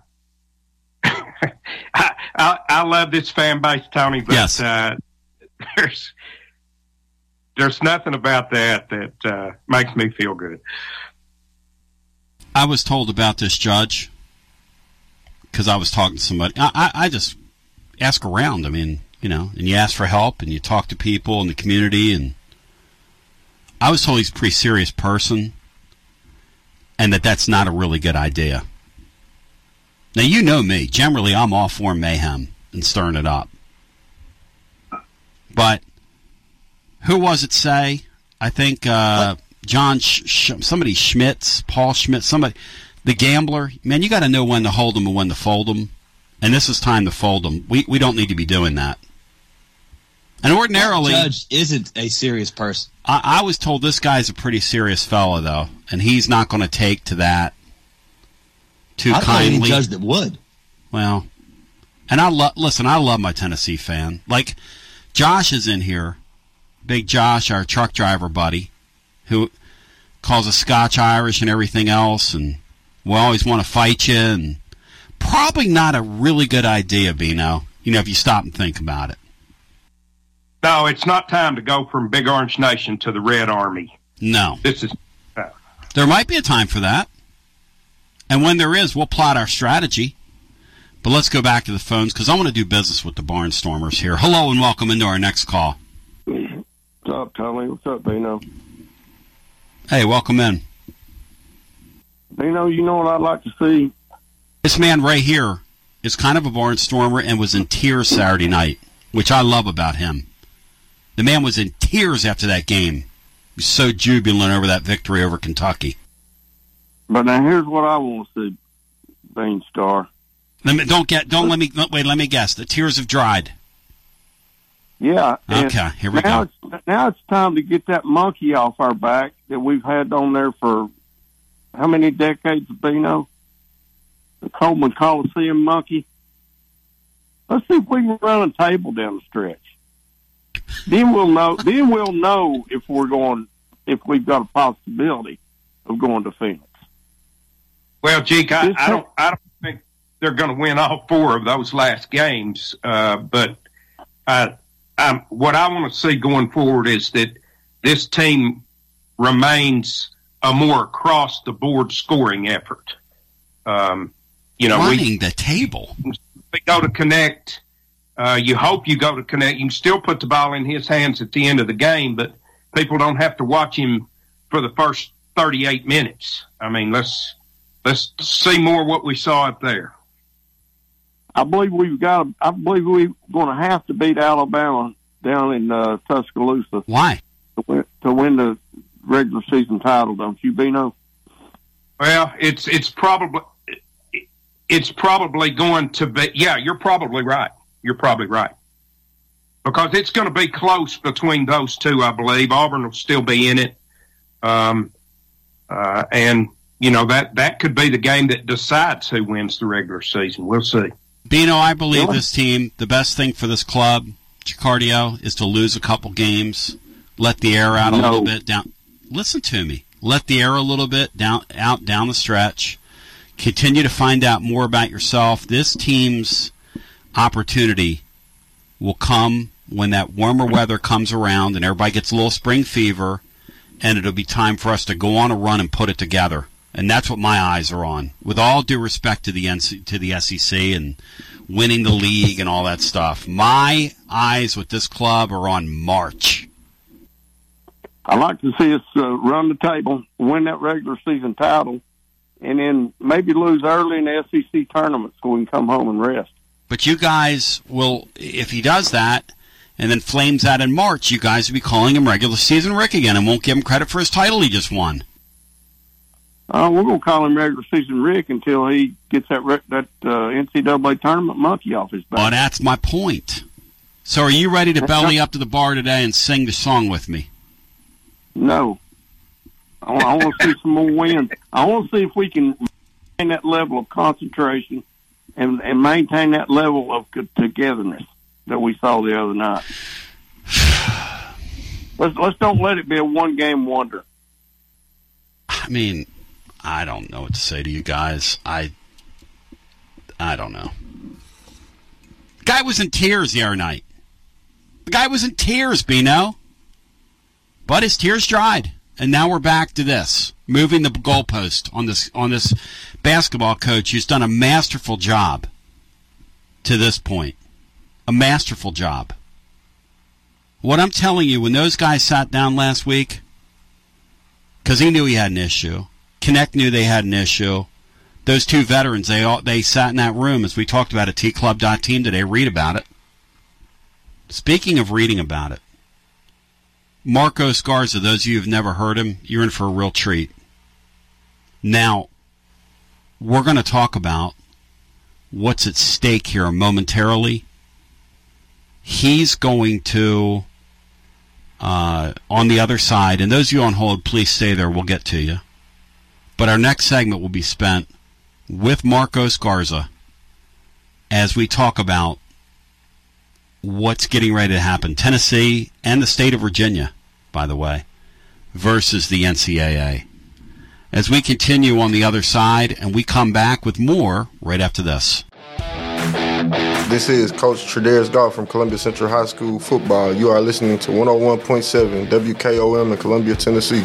I, I, I love this fan base, Tony, but Yes. uh, there's there's nothing about that that uh, makes me feel good. I was told about this judge because I was talking to somebody. I, I, I just ask around. I mean, you know, and you ask for help and you talk to people in the community. And I was told he's a pretty serious person and that that's not a really good idea. Now, you know me. Generally, I'm all for mayhem and stirring it up. But who was it say? I think uh, John, Sh- somebody Schmitz, Paul Schmitz, somebody, the gambler. Man, you got to know when to hold them and when to fold them. And this is time to fold them. We we don't need to be doing that. And ordinarily, Judge isn't a serious person. I, I was told this guy's a pretty serious fellow, though, and he's not going to take to that too I any kindly. judge that would. Well, and I love listen. I love my Tennessee fan. Like Josh is in here, Big Josh, our truck driver buddy, who calls us Scotch Irish and everything else, and we always want to fight you. And probably not a really good idea, Bino. You know, if you stop and think about it. No, it's not time to go from Big Orange Nation to the Red Army. No, This is uh, there might be a time for that, and when there is, we'll plot our strategy. But let's go back to the phones because I want to do business with the Barnstormers here. Hello and welcome into our next call. What's up, Tony? What's up, Bino? Hey, welcome in. Bino, you know what I'd like to see? This man right here is kind of a barnstormer and was in tears Saturday night, which I love about him. The man was in tears after that game. He was so jubilant over that victory over Kentucky. But now here's what I want to see, Beanstar. Let me, don't get, don't let me, wait, let me guess. The tears have dried. Yeah. Okay, here we now go. It's, now it's time to get that monkey off our back that we've had on there for how many decades, Bino? The Coleman Coliseum monkey. Let's see if we can run a table down the stretch. Then we'll know. Then we'll know if we're going, if we've got a possibility of going to Phoenix. Well, Jake, I, I don't, I don't think they're going to win all four of those last games. Uh, but I, I'm, what I want to see going forward is that this team remains a more across the board scoring effort. Um, you know, running we, the table. we go to Knecht. Uh, you hope you go to Knecht. You can still put the ball in his hands at the end of the game, but people don't have to watch him for the first 38 minutes. I mean, let's let's see more what we saw up there. I believe we've got. I believe we're going to have to beat Alabama down in uh, Tuscaloosa. Why? To win, to win the regular season title, don't you, Bino? Well, it's it's probably it's probably going to be. Yeah, you're probably right. You're probably right because it's going to be close between those two. I believe Auburn will still be in it, um, uh, and you know that that could be the game that decides who wins the regular season. We'll see. Bino, I believe this team, the best thing for this club, Chicardio, is to lose a couple games, let the air out a No. little bit down. Listen to me. Let the air a little bit down out down the stretch. Continue to find out more about yourself. This team's opportunity will come when that warmer weather comes around and everybody gets a little spring fever, and it'll be time for us to go on a run and put it together. And that's what my eyes are on. With all due respect to the NC, to the SEC and winning the league and all that stuff, my eyes with this club are on March. I like to see us uh, run the table, win that regular season title, and then maybe lose early in the SEC tournament so we can come home and rest. But you guys will, if he does that, and then flames out in March, you guys will be calling him regular season Rick again and won't give him credit for his title he just won. Uh, we're going to call him regular season Rick until he gets that that uh, NCAA tournament monkey off his back. Well, that's my point. So are you ready to belly up to the bar today and sing the song with me? No. I, want to see some more wins. I want to see if we can maintain that level of concentration and, and maintain that level of togetherness that we saw the other night. Let's let's don't let it be a one game wonder. I mean, I don't know what to say to you guys. I I don't know. Guy was in tears the other night. The guy was in tears, Bino. But his tears dried. And now we're back to this. Moving the goalpost on this on this basketball coach who's done a masterful job to this point. A masterful job. What I'm telling you, when those guys sat down last week, because he knew he had an issue. Knecht knew they had an issue. Those two veterans, they all they sat in that room as we talked about at tclub.team today. Read about it. Speaking of reading about it, Marcos Garza. Those of you who've never heard him, you're in for a real treat. Now, we're going to talk about what's at stake here momentarily. He's going to uh, on the other side. And those of you on hold, please stay there. We'll get to you. But our next segment will be spent with Marcos Garza as we talk about what's getting ready to happen. Tennessee and the state of Virginia, by the way, versus the NCAA. As we continue on the other side, and we come back with more right after this. This is Coach Tredaris Goff from Columbia Central High School football. You are listening to 101.7 WKOM in Columbia, Tennessee.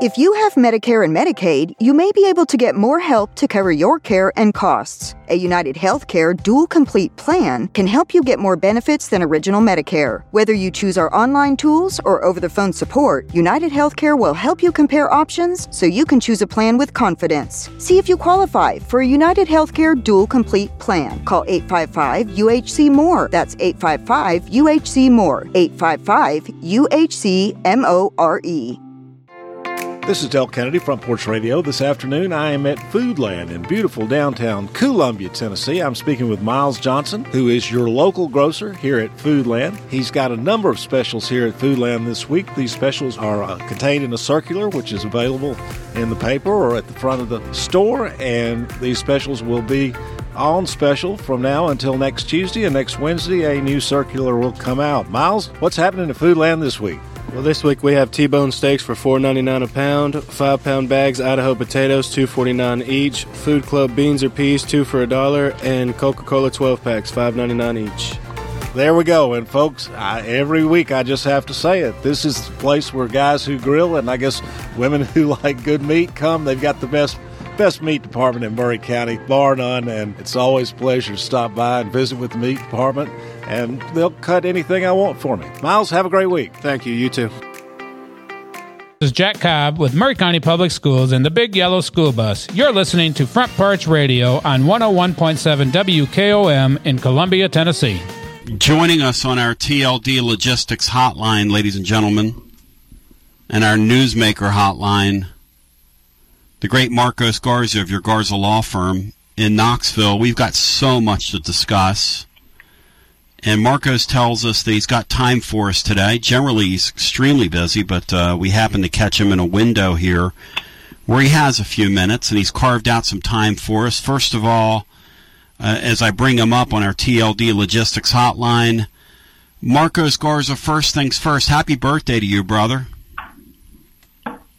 If you have Medicare and Medicaid, you may be able to get more help to cover your care and costs. A United Healthcare Dual Complete plan can help you get more benefits than original Medicare. Whether you choose our online tools or over the phone support, United Healthcare will help you compare options so you can choose a plan with confidence. See if you qualify for a United Healthcare Dual Complete plan. Call 855 UHC More. That's 855 UHC More. 855 UHC M O R E. This is Del Kennedy, Front Porch Radio. This afternoon, I am at Foodland in beautiful downtown Columbia, Tennessee. I'm speaking with Miles Johnson, who is your local grocer here at Foodland. He's got a number of specials here at Foodland this week. These specials are uh, contained in a circular, which is available in the paper or at the front of the store, and these specials will be on special from now until next Tuesday and next Wednesday. A new circular will come out. Miles, what's happening at Foodland this week? Well, this week we have T-bone steaks for $4.99 a pound, five-pound bags Idaho potatoes, $2.49 each, Food Club beans or peas, two for a dollar, and Coca-Cola 12 packs, $5.99 each. There we go. And folks, I, every week I just have to say it. This is the place where guys who grill and I guess women who like good meat come. They've got the best best meat department in Maury County, bar none. And it's always a pleasure to stop by and visit with the meat department. And they'll cut anything I want for me. Miles, have a great week. Thank you. You too. This is Jack Cobb with Maury County Public Schools and the Big Yellow School Bus. You're listening to Front Porch Radio on 101.7 WKOM in Columbia, Tennessee. Joining us on our TLD Logistics hotline, ladies and gentlemen, and our Newsmaker hotline, the great Marcos Garza of your Garza Law Firm in Knoxville. We've got so much to discuss. And Marcos tells us that he's got time for us today. Generally, he's extremely busy, but uh, we happen to catch him in a window here where he has a few minutes, and he's carved out some time for us. First of all, uh, as I bring him up on our TLD Logistics Hotline, Marcos Garza, first things first, happy birthday to you, brother.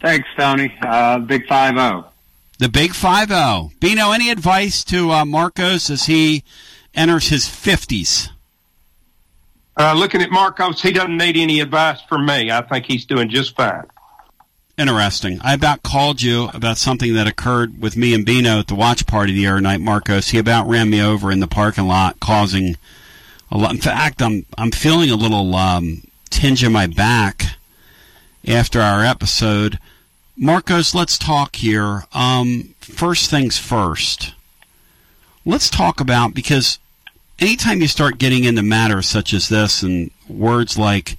Thanks, Tony. Uh, big 5 0. The Big 5 0. Bino, any advice to uh, Marcos as he enters his 50s? Uh, looking at Marcos, he doesn't need any advice from me. I think he's doing just fine. Interesting. I about called you about something that occurred with me and Bino at the watch party the other night, Marcos. He about ran me over in the parking lot, causing a lot. In fact, I'm I'm feeling a little um, tinge in my back after our episode. Marcos, let's talk here. Um, first things first. Let's talk about because anytime you start getting into matters such as this and words like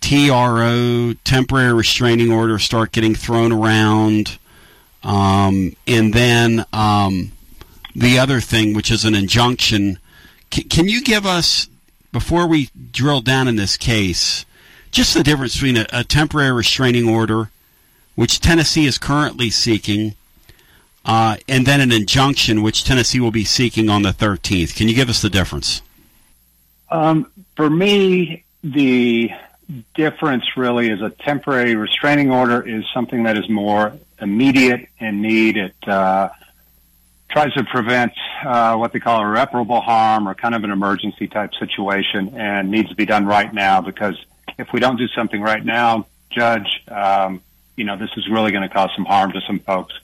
TRO, temporary restraining order, start getting thrown around, um, and then um, the other thing, which is an injunction. C- can you give us, before we drill down in this case, just the difference between a, a temporary restraining order, which Tennessee is currently seeking, uh, and then an injunction which Tennessee will be seeking on the 13th. Can you give us the difference? Um, for me, the difference really is a temporary restraining order is something that is more immediate in need. It uh, tries to prevent uh, what they call irreparable harm or kind of an emergency type situation and needs to be done right now because if we don't do something right now, Judge, um, you know, this is really going to cause some harm to some folks.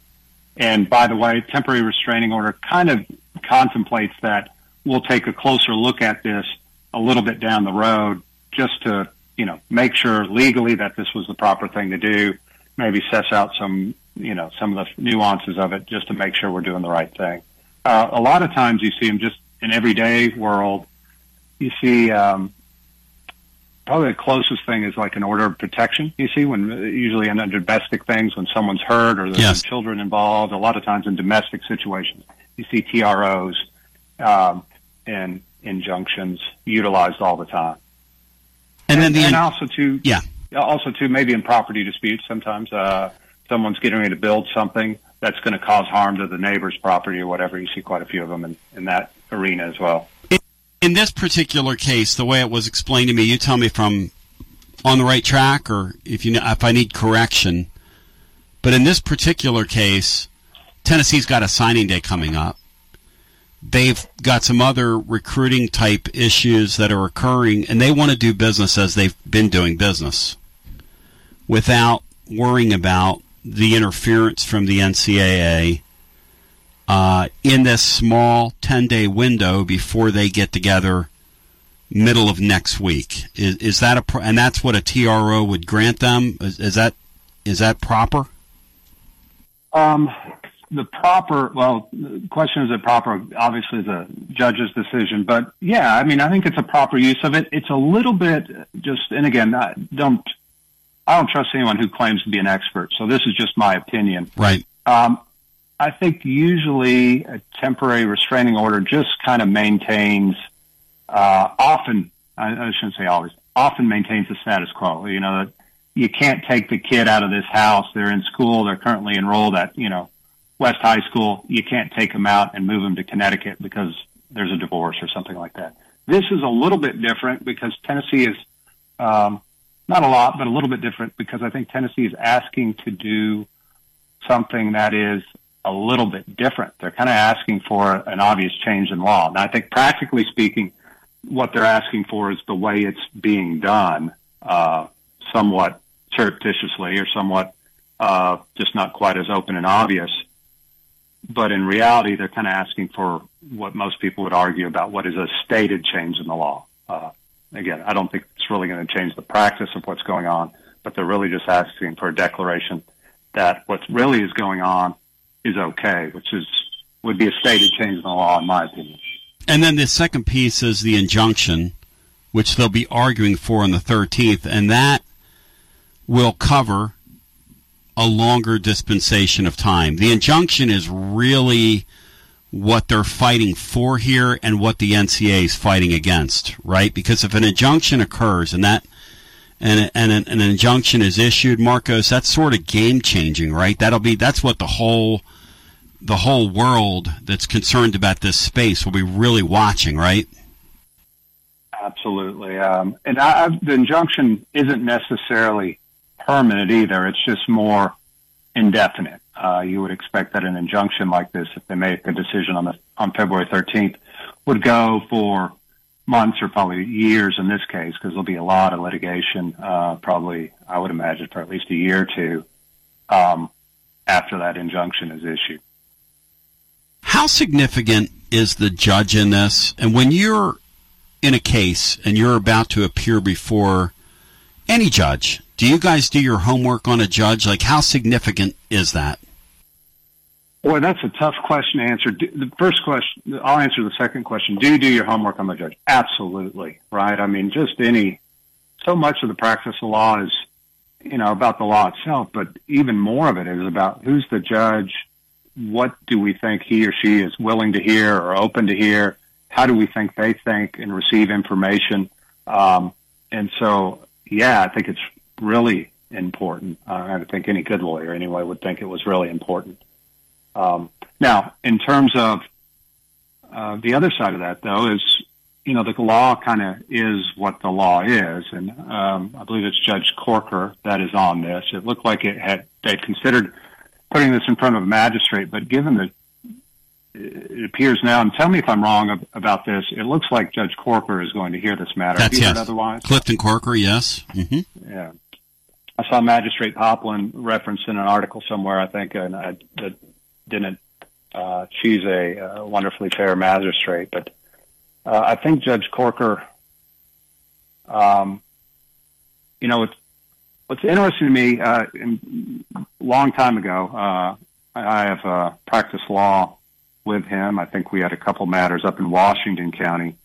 And by the way, temporary restraining order kind of contemplates that we'll take a closer look at this a little bit down the road just to, you know, make sure legally that this was the proper thing to do, maybe suss out some, you know, some of the nuances of it just to make sure we're doing the right thing. Uh, a lot of times you see them just in everyday world. You see, um, probably the closest thing is like an order of protection. You see, when usually in domestic things, when someone's hurt or there's Yes. children involved, a lot of times in domestic situations, you see TROs um, and injunctions utilized all the time. And, then the and also too, yeah, also too, maybe in property disputes, sometimes uh, someone's getting ready to build something that's going to cause harm to the neighbor's property or whatever. You see quite a few of them in, in that arena as well. In this particular case, the way it was explained to me, you tell me if I'm on the right track or if you if I need correction. But in this particular case, Tennessee's got a signing day coming up. They've got some other recruiting type issues that are occurring, and they want to do business as they've been doing business without worrying about the interference from the NCAA uh, in this small 10 day window before they get together middle of next week. Is, is that a pro- and that's what a TRO would grant them? Is, is that is that proper? Um, the proper, well, the question is it proper? Obviously, the judge's decision, but yeah, I mean, I think it's a proper use of it. It's a little bit just, and again, I don't, I don't trust anyone who claims to be an expert. So this is just my opinion. Right. Um, I think usually a temporary restraining order just kind of maintains, uh, often, I, I shouldn't say always, often maintains the status quo. You know, you can't take the kid out of this house. They're in school. They're currently enrolled at, you know, West High School. You can't take them out and move them to Connecticut because there's a divorce or something like that. This is a little bit different because Tennessee is, um, not a lot, but a little bit different because I think Tennessee is asking to do something that is a little bit different. They're kind of asking for an obvious change in law. And I think practically speaking, what they're asking for is the way it's being done, uh, somewhat surreptitiously or somewhat, uh, just not quite as open and obvious. But in reality, they're kind of asking for what most people would argue about what is a stated change in the law. Uh, again, I don't think it's really going to change the practice of what's going on, but they're really just asking for a declaration that what really is going on is okay, which is would be a stated change in the law, in my opinion. And then the second piece is the injunction, which they'll be arguing for on the 13th, and that will cover a longer dispensation of time. The injunction is really what they're fighting for here and what the NCAA is fighting against, right? Because if an injunction occurs and that and, and an, an injunction is issued, Marcos, that's sort of game changing, right? That'll be that's what the whole the whole world that's concerned about this space will be really watching, right? Absolutely. Um, and I, the injunction isn't necessarily permanent either. It's just more indefinite. Uh, you would expect that an injunction like this, if they make a decision on the on February 13th, would go for months or probably years in this case, because there'll be a lot of litigation. Uh, probably, I would imagine, for at least a year or two um, after that injunction is issued. How significant is the judge in this? And when you're in a case and you're about to appear before any judge, do you guys do your homework on a judge? Like, how significant is that? Boy, that's a tough question to answer. The first question, I'll answer the second question. Do you do your homework on the judge? Absolutely, right? I mean, just any, so much of the practice of law is, you know, about the law itself, but even more of it is about who's the judge, what do we think he or she is willing to hear or open to hear? How do we think they think and receive information? Um, and so, yeah, I think it's really important. Uh, I think any good lawyer, anyway, would think it was really important. Um, now, in terms of uh, the other side of that, though, is you know the law kind of is what the law is, and um, I believe it's Judge Corker that is on this. It looked like it had they considered putting this in front of a magistrate, but given that it appears now, and tell me if I'm wrong about this, it looks like Judge Corker is going to hear this matter. That's yes. Otherwise, Clifton Corker, yes. Mm-hmm. Yeah. I saw Magistrate Poplin referenced in an article somewhere, I think, and I, that didn't. Uh, she's a, a wonderfully fair magistrate, but uh, I think Judge Corker. Um, you know, it's what's interesting to me. Uh, in, long time ago, uh, I have uh, practiced law with him. I think we had a couple matters up in Washington County,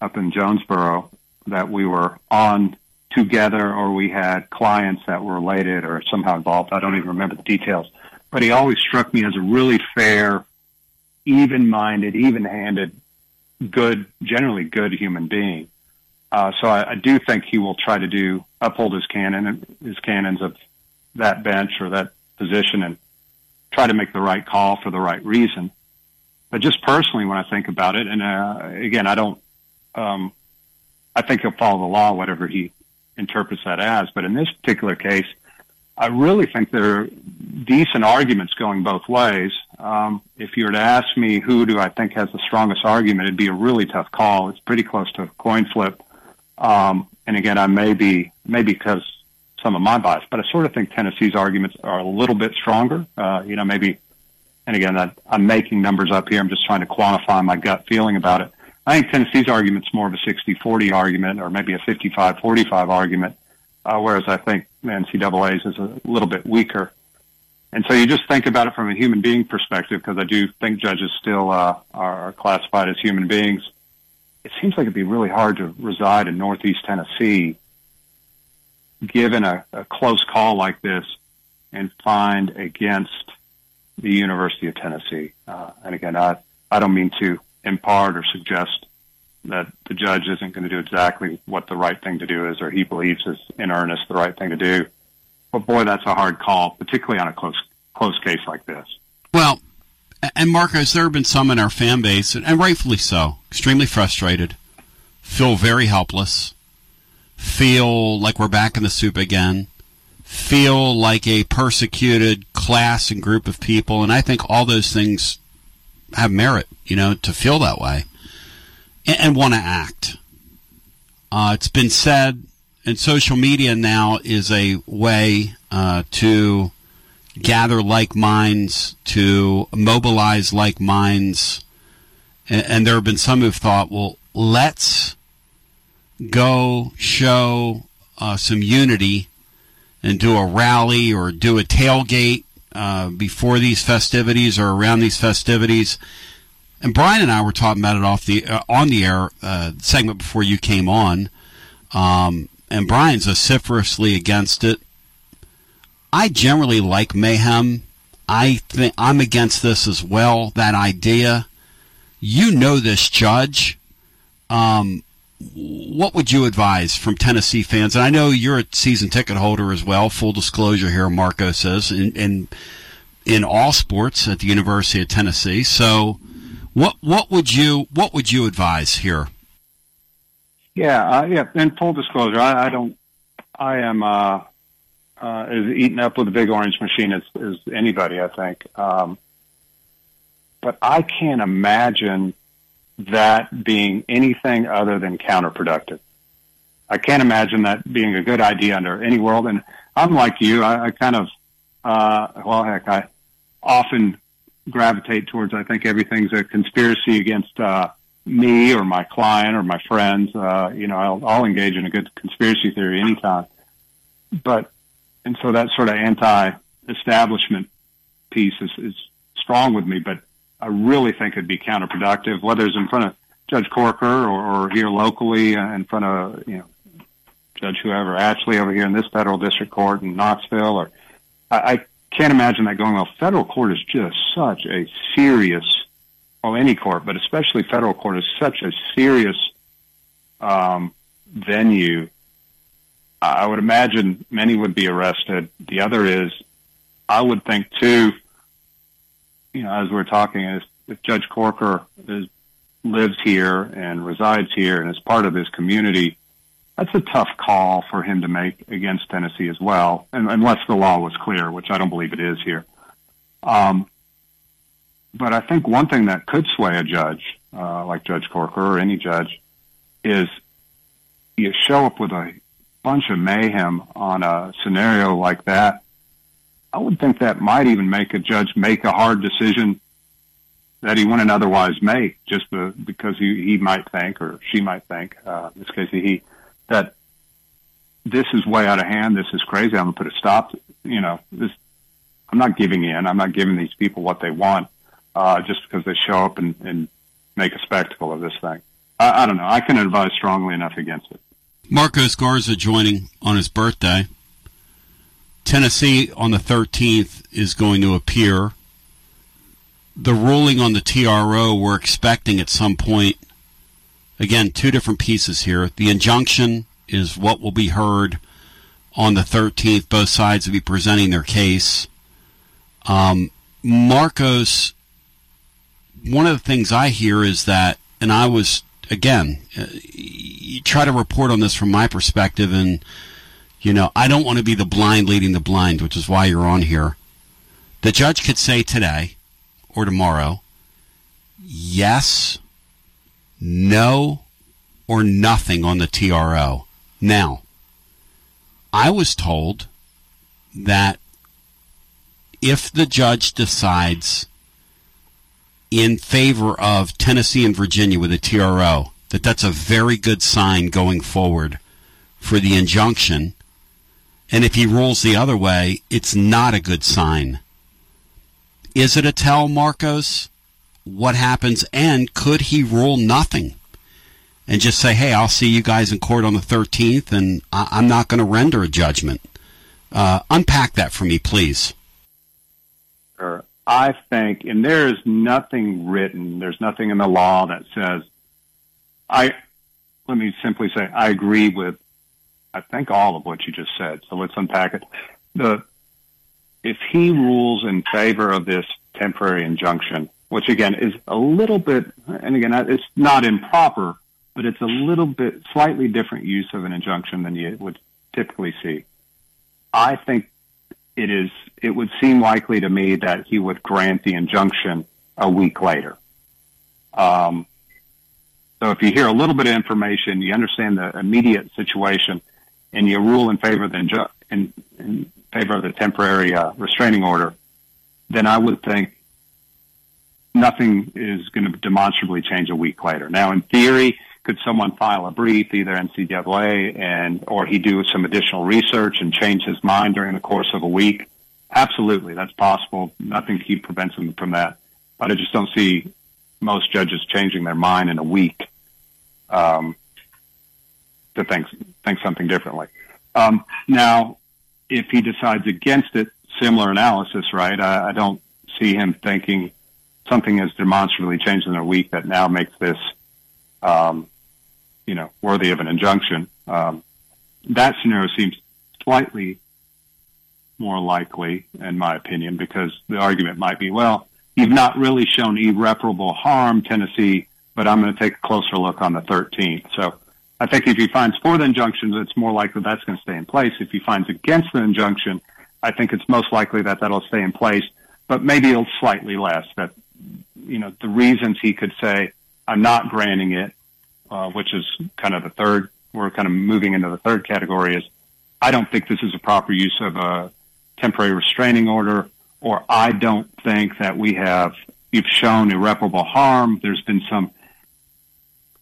up in Jonesborough, that we were on together, or we had clients that were related or somehow involved. I don't even remember the details, but he always struck me as a really fair, even-minded, even-handed, good, generally good human being. Uh, so I, I do think he will try to do uphold his canon, his canons of that bench or that position, and try to make the right call for the right reason. But just personally, when I think about it, and uh, again, I don't, um, I think he'll follow the law, whatever he interprets that as. But in this particular case, I really think there are decent arguments going both ways. Um, if you were to ask me who do I think has the strongest argument, it'd be a really tough call. It's pretty close to a coin flip. Um, and again, I may be, maybe because some of my bias, but I sort of think Tennessee's arguments are a little bit stronger. Uh, you know, maybe, and again, I, I'm making numbers up here. I'm just trying to quantify my gut feeling about it. I think Tennessee's argument's more of a 60-40 argument or maybe a 55-45 argument, uh, whereas I think NCAA's is a little bit weaker. And so you just think about it from a human being perspective, because I do think judges still uh, are classified as human beings. It seems like it'd be really hard to reside in Northeast Tennessee, given a, a close call like this, and find against the University of Tennessee. Uh, and again, I I don't mean to impart or suggest that the judge isn't going to do exactly what the right thing to do is or he believes is in earnest the right thing to do. But boy, that's a hard call, particularly on a close close case like this. Well, and Marcos, there have been some in our fan base, and rightfully so, extremely frustrated, feel very helpless, feel like we're back in the soup again, feel like a persecuted class and group of people, and I think all those things have merit, you know, to feel that way and, and want to act. Uh, it's been said, and social media now is a way uh, to gather like minds, to mobilize like minds. And, and there have been some who've thought, well, let's go show uh, some unity and do a rally or do a tailgate uh, before these festivities or around these festivities. And Brian and I were talking about it off the uh, on the air uh, segment before you came on. Um, and Brian's vociferously against it. I generally like mayhem. I think I'm against this as well. That idea. You know this judge. Um, what would you advise from Tennessee fans? And I know you're a season ticket holder as well. Full disclosure here, Marco says, in in, in all sports at the University of Tennessee. So, what what would you what would you advise here? Yeah, uh, yeah. In full disclosure, I, I don't. I am uh, uh, as eaten up with the big orange machine as, as anybody. I think, um, but I can't imagine that being anything other than counterproductive. I can't imagine that being a good idea under any world. And I'm like you. I, I kind of, uh, well, heck, I often gravitate towards. I think everything's a conspiracy against uh, me or my client or my friends. Uh, you know, I'll, I'll engage in a good conspiracy theory anytime. But and so that sort of anti-establishment piece is, is strong with me. But I really think it'd be counterproductive, whether it's in front of Judge Corker or, or here locally uh, in front of, you know, Judge whoever, Atchley over here in this federal district court in Knoxville, or I, I can't imagine that going well. Federal court is just such a serious, well, any court, but especially federal court is such a serious um, venue. I would imagine many would be arrested. The other is, I would think too, you know, as we're talking, is if Judge Corker is, lives here and resides here and is part of this community, that's a tough call for him to make against Tennessee as well, and, unless the law was clear, which I don't believe it is here. Um, but I think one thing that could sway a judge, uh, like Judge Corker or any judge, is you show up with a bunch of mayhem on a scenario like that I would think that might even make a judge make a hard decision that he wouldn't otherwise make just because he, he might think or she might think, uh, in this case, he, that this is way out of hand. This is crazy. I'm going to put a stop. To, you know, this, I'm not giving in. I'm not giving these people what they want, uh, just because they show up and, and make a spectacle of this thing. I, I don't know. I can advise strongly enough against it. Marcos Garza joining on his birthday. Tennessee on the 13th is going to appear. The ruling on the TRO, we're expecting at some point. Again, two different pieces here. The injunction is what will be heard on the 13th. Both sides will be presenting their case. Um, Marcos, one of the things I hear is that, and I was, again, uh, you try to report on this from my perspective, and you know, I don't want to be the blind leading the blind, which is why you're on here. The judge could say today or tomorrow, yes, no, or nothing on the TRO. Now, I was told that if the judge decides in favor of Tennessee and Virginia with a TRO, that that's a very good sign going forward for the injunction and if he rules the other way, it's not a good sign. Is it a tell, Marcos? What happens? And could he rule nothing and just say, hey, I'll see you guys in court on the 13th and I- am not going to render a judgment? Uh, unpack that for me, please. Sure. I think, and there is nothing written, there's nothing in the law that says, I, let me simply say, I agree with I think all of what you just said. So let's unpack it. The if he rules in favor of this temporary injunction, which again is a little bit, and again it's not improper, but it's a little bit slightly different use of an injunction than you would typically see. I think it is. It would seem likely to me that he would grant the injunction a week later. Um, so if you hear a little bit of information, you understand the immediate situation, and you rule in favor of the in, in favor of the temporary uh, restraining order, then I would think nothing is going to demonstrably change a week later. Now, in theory, could someone file a brief, either NCAA and or he do some additional research and change his mind during the course of a week? Absolutely, that's possible. Nothing keep prevents him from that. But I just don't see most judges changing their mind in a week um, to think think something differently. Um, now, if he decides against it, similar analysis, right? I, I don't see him thinking something has demonstrably changed in a week that now makes this, um, you know, worthy of an injunction. Um, that scenario seems slightly more likely, in my opinion, because the argument might be, well, you've not really shown irreparable harm, Tennessee, but I'm going to take a closer look on the 13th. So I think if he finds for the injunction, it's more likely that's going to stay in place. If he finds against the injunction, I think it's most likely that that'll stay in place, but maybe it'll slightly less. That you know the reasons he could say I'm not granting it, uh, which is kind of the third. We're kind of moving into the third category. Is I don't think this is a proper use of a temporary restraining order, or I don't think that we have you've shown irreparable harm. There's been some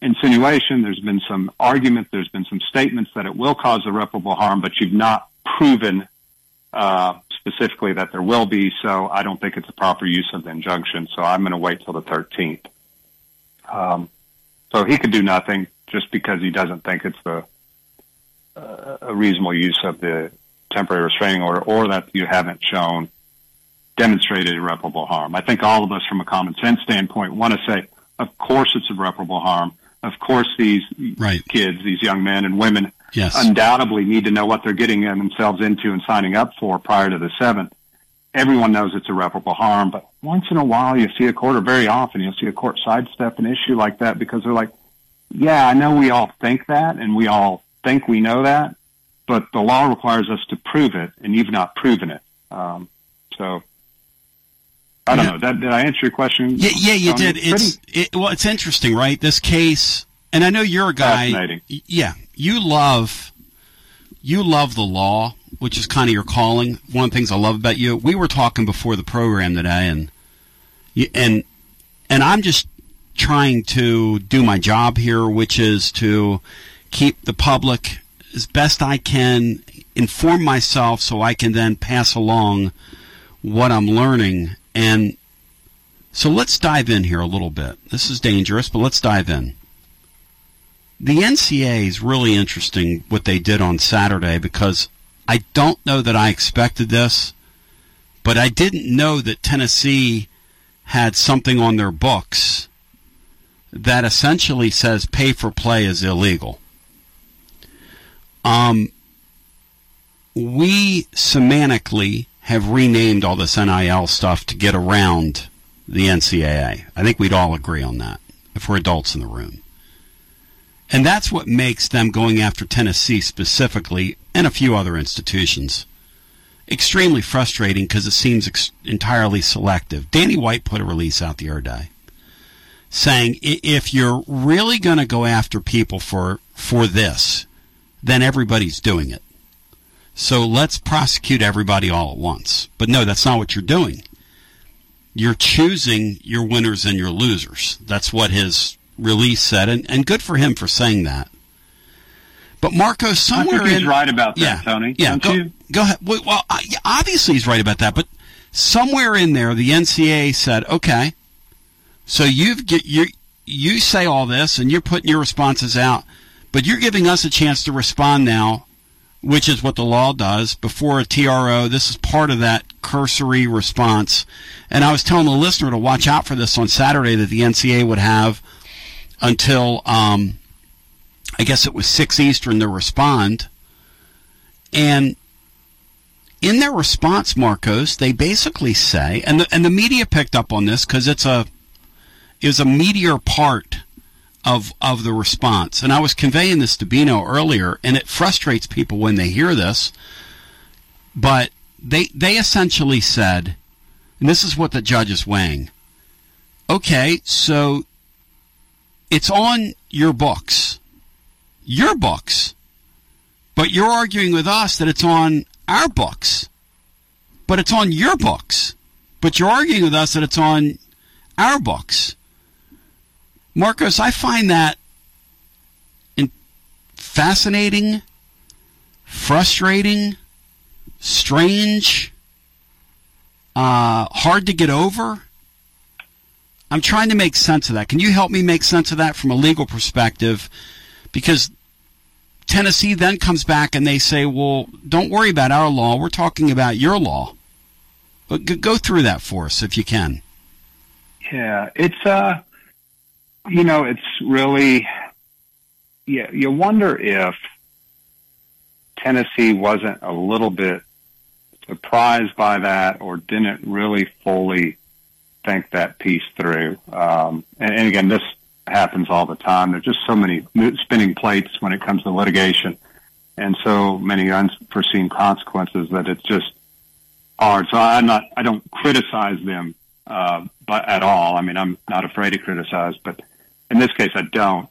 insinuation, there's been some argument, there's been some statements that it will cause irreparable harm, but you've not proven uh, specifically that there will be. So I don't think it's a proper use of the injunction. So I'm going to wait till the 13th. Um, so he could do nothing just because he doesn't think it's the uh, a reasonable use of the temporary restraining order, or that you haven't shown demonstrated irreparable harm. I think all of us, from a common sense standpoint, want to say, of course, it's irreparable harm. Of course, these right. kids, these young men and women, yes. undoubtedly need to know what they're getting themselves into and signing up for prior to the seventh. Everyone knows it's irreparable harm, but once in a while you see a court, or very often you'll see a court sidestep an issue like that because they're like, yeah, I know we all think that and we all think we know that, but the law requires us to prove it and you've not proven it. Um, so I don't know. That, did I answer your question? Yeah, yeah, you did. It's it, well, it's interesting, right? This case, and I know you're a guy. Fascinating. Yeah, you love you love the law, which is kind of your calling. One of the things I love about you. We were talking before the program today, and and and I'm just trying to do my job here, which is to keep the public as best I can, inform myself, so I can then pass along what I'm learning and so let's dive in here a little bit. This is dangerous, but let's dive in. The NCAA is really interesting what they did on Saturday because I don't know that I expected this, but I didn't know that Tennessee had something on their books that essentially says pay for play is illegal. Um, we semantically have renamed all this NIL stuff to get around the NCAA. I think we'd all agree on that if we're adults in the room. And that's what makes them going after Tennessee specifically and a few other institutions extremely frustrating because it seems ex- entirely selective. Danny White put a release out the other day saying if you're really going to go after people for for this, then everybody's doing it. So let's prosecute everybody all at once. But no, that's not what you're doing. You're choosing your winners and your losers. That's what his release said, and, and good for him for saying that. But Marco, somewhere he's in, right about that, yeah, Tony. Yeah, go, go, ahead. Well, obviously he's right about that, but somewhere in there, the NCAA said, okay, so you've get you you say all this, and you're putting your responses out, but you're giving us a chance to respond now which is what the law does before a TRO. This is part of that cursory response. And I was telling the listener to watch out for this on Saturday that the NCAA would have until, um, I guess it was 6 Eastern to respond. And in their response, Marcos, they basically say, and the, and the media picked up on this because it's a, was a meteor part of of the response. And I was conveying this to Bino earlier, and it frustrates people when they hear this. But they they essentially said, and this is what the judge is weighing. Okay, so it's on your books, your books, but you're arguing with us that it's on our books, but it's on your books, but you're arguing with us that it's on our books. Marcos, I find that fascinating, frustrating, strange, uh, hard to get over. I'm trying to make sense of that. Can you help me make sense of that from a legal perspective? Because Tennessee then comes back and they say, well, don't worry about our law. We're talking about your law. But go through that for us if you can. Yeah, it's, uh, you know, it's really, yeah, you wonder if Tennessee wasn't a little bit surprised by that or didn't really fully think that piece through. Um, and, and again, this happens all the time. There's just so many spinning plates when it comes to litigation and so many unforeseen consequences that it's just hard. So I'm not, I don't criticize them, uh, but at all. I mean, I'm not afraid to criticize, but in this case, I don't.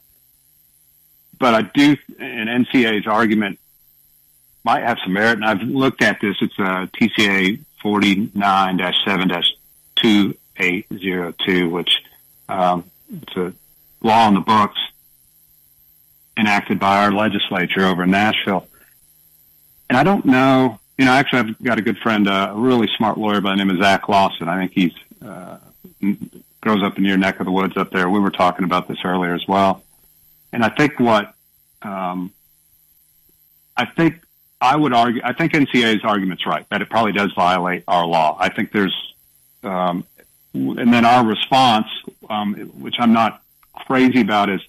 But I do, in NCAA's argument might have some merit, and I've looked at this. It's a TCA 49-7-2802, which um, it's a law in the books enacted by our legislature over in Nashville. And I don't know, you know, actually I've got a good friend, uh, a really smart lawyer by the name of Zach Lawson. I think he's, uh, grows up in your neck of the woods up there. We were talking about this earlier as well. And I think what, um, I think I would argue, I think NCAA's argument's right, that it probably does violate our law. I think there's, um, and then our response, um, which I'm not crazy about is,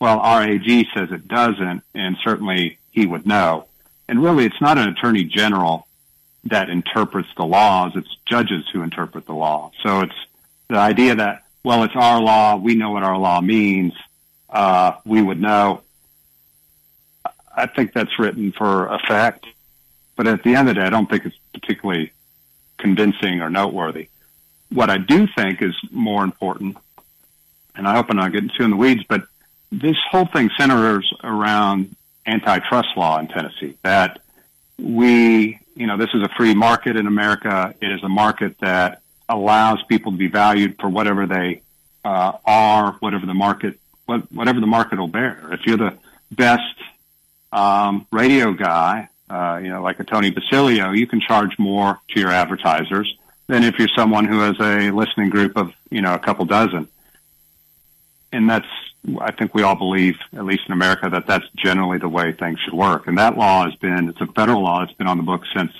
well, RAG says it doesn't, and certainly he would know. And really, it's not an attorney general that interprets the laws. It's judges who interpret the law. So it's the idea that, well, it's our law. We know what our law means. Uh, we would know. I think that's written for effect. But at the end of the day, I don't think it's particularly convincing or noteworthy. What I do think is more important and I hope I'm not getting too in the weeds, but this whole thing centers around antitrust law in Tennessee. That we, you know, this is a free market in America. It is a market that allows people to be valued for whatever they uh, are, whatever the market, what, whatever the market will bear. If you're the best um, radio guy, uh, you know, like a Tony Basilio, you can charge more to your advertisers than if you're someone who has a listening group of, you know, a couple dozen and that's I think we all believe, at least in America, that that's generally the way things should work. And that law has been it's a federal law. It's been on the books since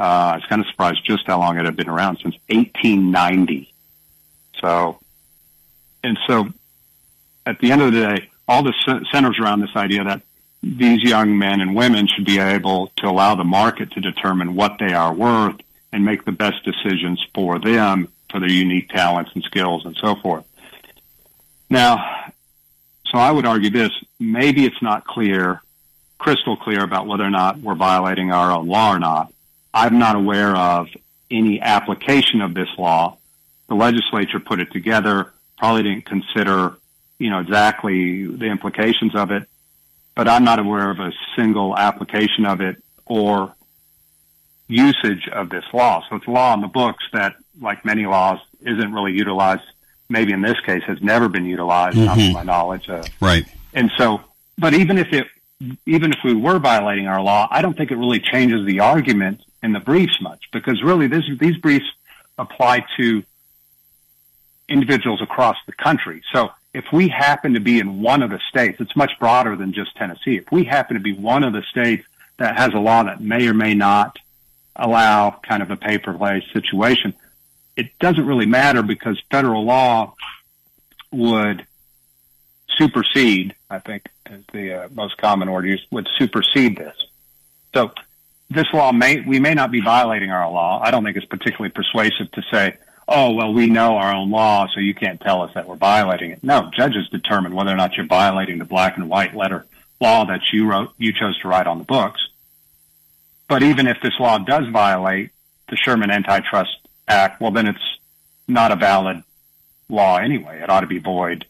uh, I was kind of surprised just how long it had been around since 1890. So, and so, at the end of the day, all this centers around this idea that these young men and women should be able to allow the market to determine what they are worth and make the best decisions for them for their unique talents and skills and so forth. Now, so I would argue this, maybe it's not clear, crystal clear about whether or not we're violating our own law or not. I'm not aware of any application of this law. The legislature put it together, probably didn't consider, you know, exactly the implications of it, but I'm not aware of a single application of it or usage of this law. So it's law in the books that, like many laws, isn't really utilized maybe in this case has never been utilized, mm-hmm. not to my knowledge. Uh, right. And so, but even if it, even if we were violating our law, I don't think it really changes the argument in the briefs much because really this, these briefs apply to individuals across the country. So if we happen to be in one of the states, it's much broader than just Tennessee. If we happen to be one of the states that has a law that may or may not allow kind of a pay per play situation, it doesn't really matter because federal law would supersede, I think is the uh, most common word used, would supersede this. So this law may, we may not be violating our law. I don't think it's particularly persuasive to say, oh, well, we know our own law, so you can't tell us that we're violating it. No, judges determine whether or not you're violating the black and white letter law that you wrote, you chose to write on the books. But even if this law does violate the Sherman Antitrust Act, well, then it's not a valid law anyway. It ought to be void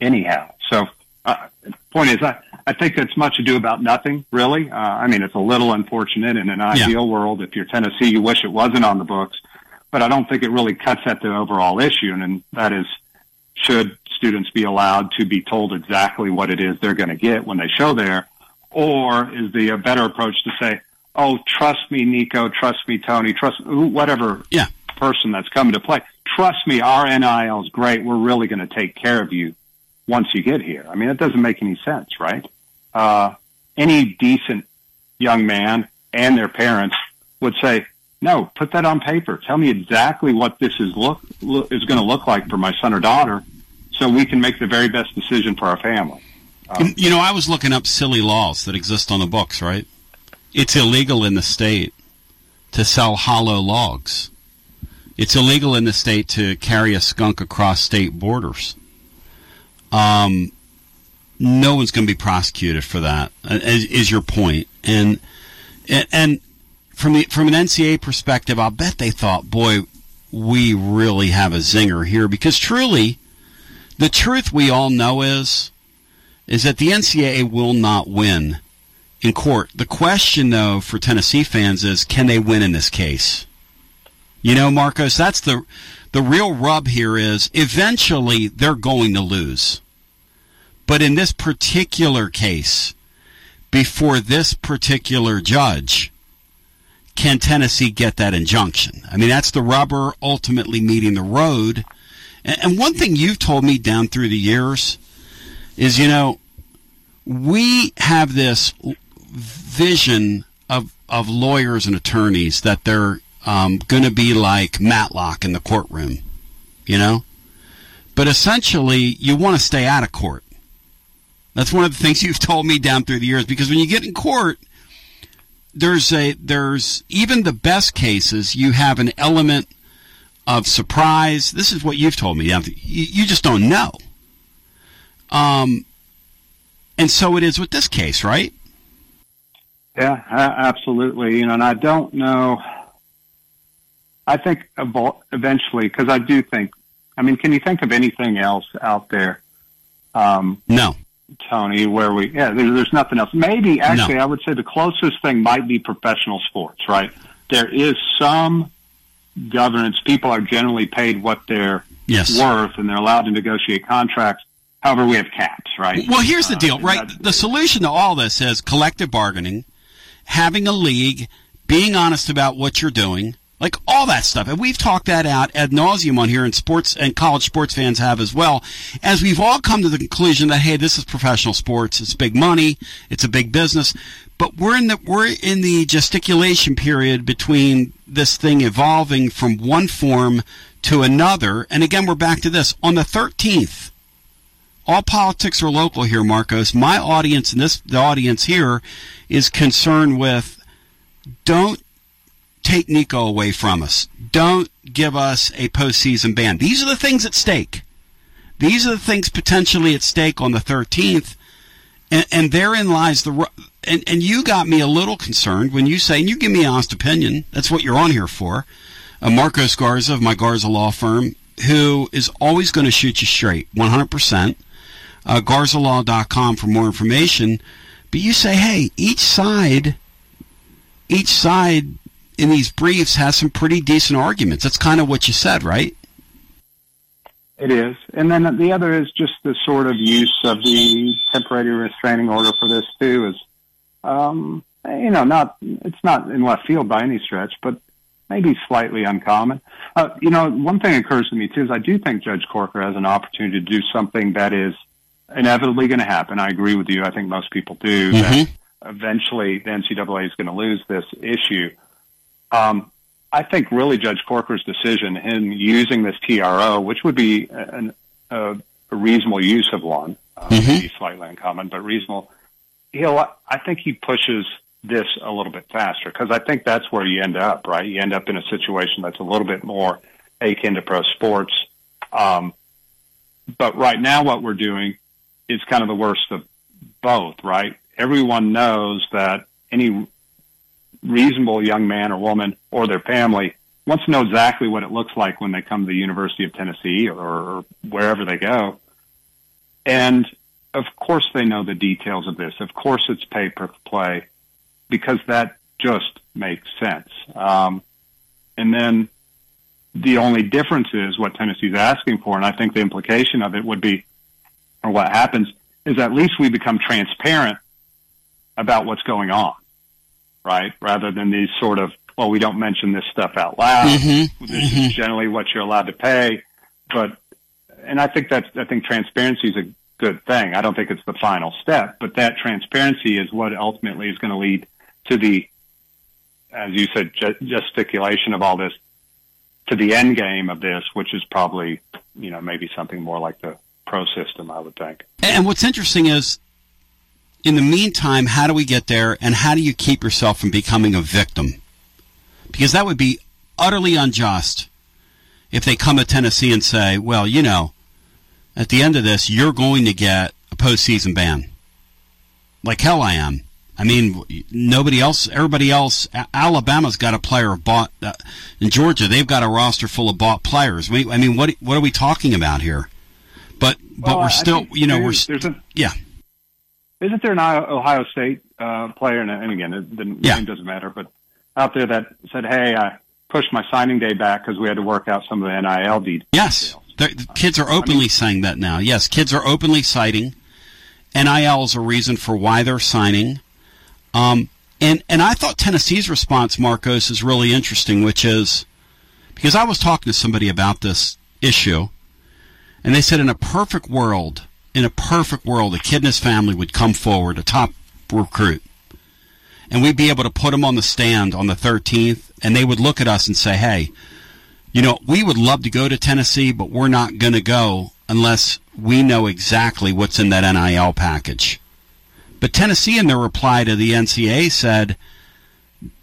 anyhow. So, uh, point is, I, I think it's much ado about nothing, really. Uh, I mean, it's a little unfortunate in an ideal yeah. world. If you're Tennessee, you wish it wasn't on the books, but I don't think it really cuts at the overall issue, and, and that is should students be allowed to be told exactly what it is they're going to get when they show there? Or is the a better approach to say, oh, trust me, Nico, trust me, Tony, trust whatever yeah. person that's coming to play. Trust me, our NIL is great. We're really going to take care of you once you get here. I mean, it doesn't make any sense, right? Uh, any decent young man and their parents would say, no, put that on paper. Tell me exactly what this is look, look is going to look like for my son or daughter so we can make the very best decision for our family. Um, you know, I was looking up silly laws that exist on the books, right? It's illegal in the state to sell hollow logs. It's illegal in the state to carry a skunk across state borders. Um, no one's going to be prosecuted for that. Uh, is, is your point? And and from the from an NCAA perspective, I'll bet they thought, boy, we really have a zinger here because truly, the truth we all know is is that the NCAA will not win in court. The question, though, for Tennessee fans is, can they win in this case? You know, Marcos, that's the the real rub here is eventually they're going to lose. But in this particular case, before this particular judge, can Tennessee get that injunction? I mean, that's the rubber ultimately meeting the road. And, one thing you've told me down through the years is, you know, we have this vision of, of lawyers and attorneys that they're um, going to be like Matlock in the courtroom, you know? But essentially, you want to stay out of court. That's one of the things you've told me down through the years because when you get in court, there's a there's even the best cases you have an element of surprise. This is what you've told me. You, you just don't know. Um, and so it is with this case, right? Yeah, absolutely. You know, and I don't know. I think eventually, because I do think. I mean, can you think of anything else out there? Um, no. Tony, where we yeah, there, there's nothing else. Maybe actually, no. I would say the closest thing might be professional sports. Right? There is some governance. People are generally paid what they're yes. worth, and they're allowed to negotiate contracts. However, we have caps, right? Well, here's the uh, deal, right? The solution to all this is collective bargaining, having a league, being honest about what you're doing, like all that stuff. And we've talked that out ad nauseum on here, and sports and college sports fans have as well. As we've all come to the conclusion that hey, this is professional sports. It's big money. It's a big business. But we're in the we're in the gesticulation period between this thing evolving from one form to another. And again, we're back to this on the 13th. All politics are local here, Marcos. My audience and this the audience here is concerned with don't take Nico away from us. Don't give us a postseason ban. These are the things at stake. These are the things potentially at stake on the 13th. And, and therein lies the. And, and you got me a little concerned when you say, and you give me an honest opinion. That's what you're on here for. Uh, Marcos Garza of my Garza Law Firm, who is always going to shoot you straight, 100%. Uh, GarzaLaw.com for more information. But you say, hey, each side, each side in these briefs has some pretty decent arguments. That's kind of what you said, right? It is. And then the other is just the sort of use of the temporary restraining order for this too is, um, you know, not, it's not in left field by any stretch, but maybe slightly uncommon. Uh, you know, one thing occurs to me too is I do think Judge Corker has an opportunity to do something that is inevitably going to happen. I agree with you. I think most people do mm-hmm. that eventually the NCAA is going to lose this issue. Um, I think really Judge Corker's decision in using this TRO, which would be an, a, a, reasonable use of one, uh, mm-hmm. maybe slightly uncommon, but reasonable. He'll, I think he pushes this a little bit faster because I think that's where you end up, right? You end up in a situation that's a little bit more akin to pro sports. Um, but right now, what we're doing is kind of the worst of both, right? Everyone knows that any reasonable young man or woman or their family wants to know exactly what it looks like when they come to the University of Tennessee or wherever they go. And of course they know the details of this. Of course it's pay per play because that just makes sense. Um, and then the only difference is what Tennessee's asking for, and I think the implication of it would be, or what happens is at least we become transparent about what's going on, right? Rather than these sort of, well, we don't mention this stuff out loud. Mm-hmm. This is generally what you're allowed to pay, but, and I think that's, I think transparency is a good thing. I don't think it's the final step, but that transparency is what ultimately is going to lead to the, as you said, gesticulation of all this to the end game of this, which is probably, you know, maybe something more like the pro system, I would think. And what's interesting is, in the meantime, how do we get there, and how do you keep yourself from becoming a victim? Because that would be utterly unjust if they come to Tennessee and say, well, you know, at the end of this, you're going to get a postseason ban. Like hell I am. I mean, nobody else, everybody else, Alabama's got a player bought, uh, in Georgia, they've got a roster full of bought players. We, I mean, what, what are we talking about here? But, but Well, we're I still, you know, we're, there's- a- yeah. Isn't there an Ohio State uh, player, and, and again, it, the name doesn't matter, but out there that said, "Hey, I pushed my signing day back because we had to work out some of the NIL details." Yes, the, the kids are openly saying that now. Yes, kids are openly citing NIL as a reason for why they're signing. Um, and and I thought Tennessee's response, Marcos, is really interesting, which is because I was talking to somebody about this issue, and they said in a perfect world, in a perfect world, a kid and his family would come forward, a top recruit, and we'd be able to put him on the stand on the 13th, and they would look at us and say, "Hey, you know, we would love to go to Tennessee, but we're not going to go unless we know exactly what's in that NIL package. But Tennessee, in their reply to the NCAA, said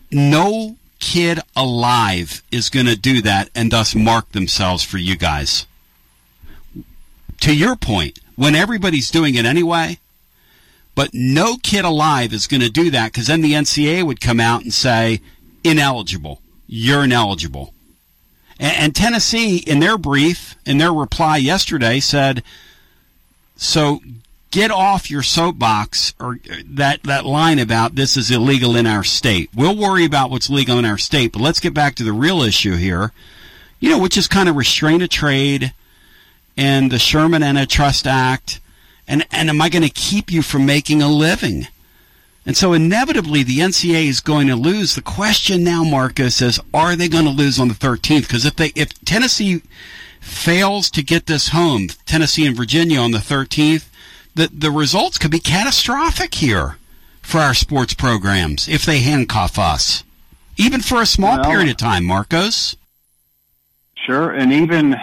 no kid alive is going to do that and thus mark themselves for you guys. To your point, when everybody's doing it anyway, but no kid alive is going to do that because then the NCAA would come out and say, ineligible. You're ineligible. And, and Tennessee, in their brief, in their reply yesterday, said, so get off your soapbox or that, that line about this is illegal in our state. We'll worry about what's legal in our state, but let's get back to the real issue here, you know, which is kind of restraint of trade and the Sherman Antitrust Act. And, and am I going to keep you from making a living? And so inevitably the NCAA is going to lose. The question now, Marcos, is are they going to lose on the 13th? Because if they, if Tennessee fails to get this home, Tennessee and Virginia on the 13th, the, the results could be catastrophic here for our sports programs if they handcuff us, even for a small Well- period of time, Marcos. Sure, and even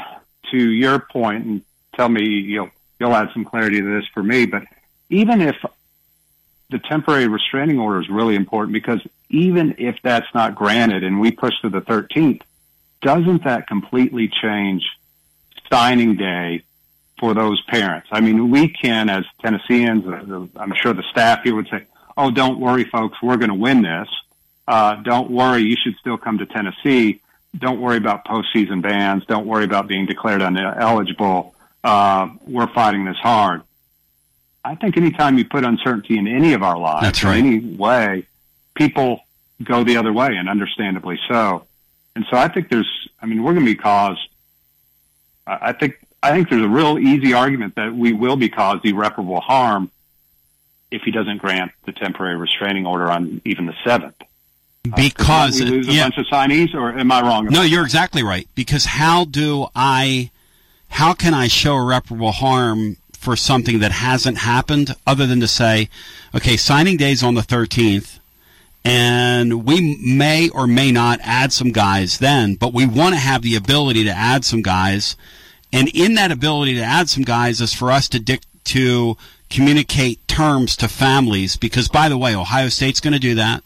to your point, and tell me you'll you'll add some clarity to this for me, but even if the temporary restraining order is really important because even if that's not granted and we push to the 13th, doesn't that completely change signing day for those parents? I mean, we can, as Tennesseans, uh, I'm sure the staff here would say, "Oh, don't worry, folks, we're going to win this. Uh, don't worry, you should still come to Tennessee. Don't worry about postseason bans. Don't worry about being declared ineligible. Uh, we're fighting this hard." I think anytime you put uncertainty in any of our lives, That's in right. any way, people go the other way, and understandably so. And so I think there's, I mean, we're going to be caused. I I think I think there's a real easy argument that we will be caused irreparable harm if he doesn't grant the temporary restraining order on even the seventh. Uh, because we lose a yeah. bunch of signees, or am I wrong? No, you're exactly right. Because how do I, how can I show irreparable harm for something that hasn't happened other than to say, okay, signing day's on the 13th, and we may or may not add some guys then, but we want to have the ability to add some guys. And in that ability to add some guys is for us to dic- to communicate terms to families because by the way, Ohio State's going to do that.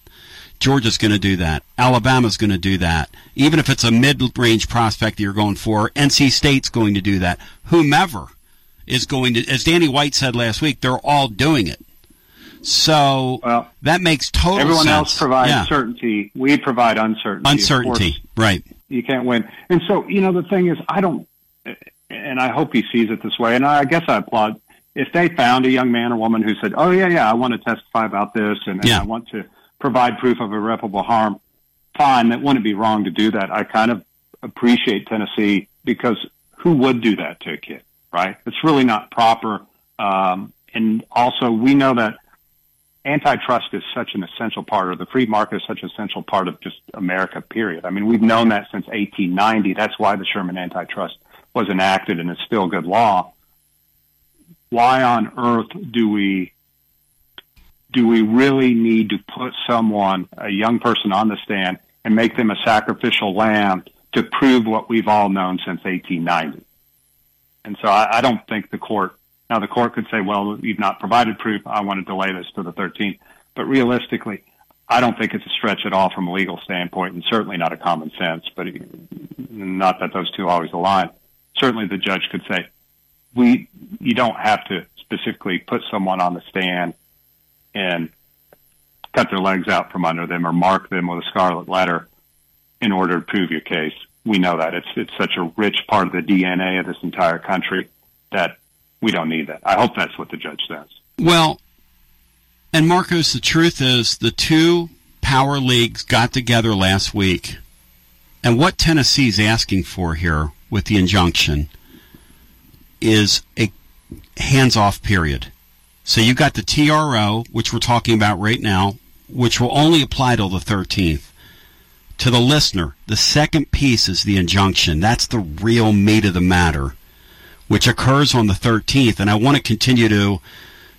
Georgia's going to do that. Alabama's going to do that. Even if it's a mid-range prospect that you're going for, NC State's going to do that. Whomever is going to, as Danny White said last week, they're all doing it. So that makes total Everyone sense. else provides Yeah. certainty. We provide uncertainty. Uncertainty, right? you can't win. And so, you know, the thing is, I don't, and I hope he sees it this way. And I guess I applaud if they found a young man or woman who said, "Oh yeah, yeah, I want to testify about this, and, and I want to provide proof of irreparable harm." Fine, that wouldn't be wrong to do that. I kind of appreciate Tennessee because who would do that to a kid, right? It's really not proper. Um, and also, we know that antitrust is such an essential part, or the free market is such an essential part of just America, period. I mean, we've known that since 1890. That's why the Sherman Antitrust was enacted and it's still good law. Why on earth do we do we really need to put someone, a young person on the stand and make them a sacrificial lamb to prove what we've all known since 1890? And so I, I don't think the court now, the court could say, well, you've not provided proof. I want to delay this to the 13th. But realistically, I don't think it's a stretch at all from a legal standpoint and certainly not a common sense, but not that those two always align. Certainly the judge could say, we, you don't have to specifically put someone on the stand and cut their legs out from under them or mark them with a scarlet letter in order to prove your case. We know that it's, it's such a rich part of the DNA of this entire country that we don't need that. I hope that's what the judge says. Well, and Marcos, the truth is the two power leagues got together last week. And what Tennessee's asking for here with the injunction is a hands off period. So you got the TRO, which we're talking about right now, which will only apply till the 13th. To the listener, the second piece is the injunction. That's the real meat of the matter which occurs on the 13th. And I want to continue to,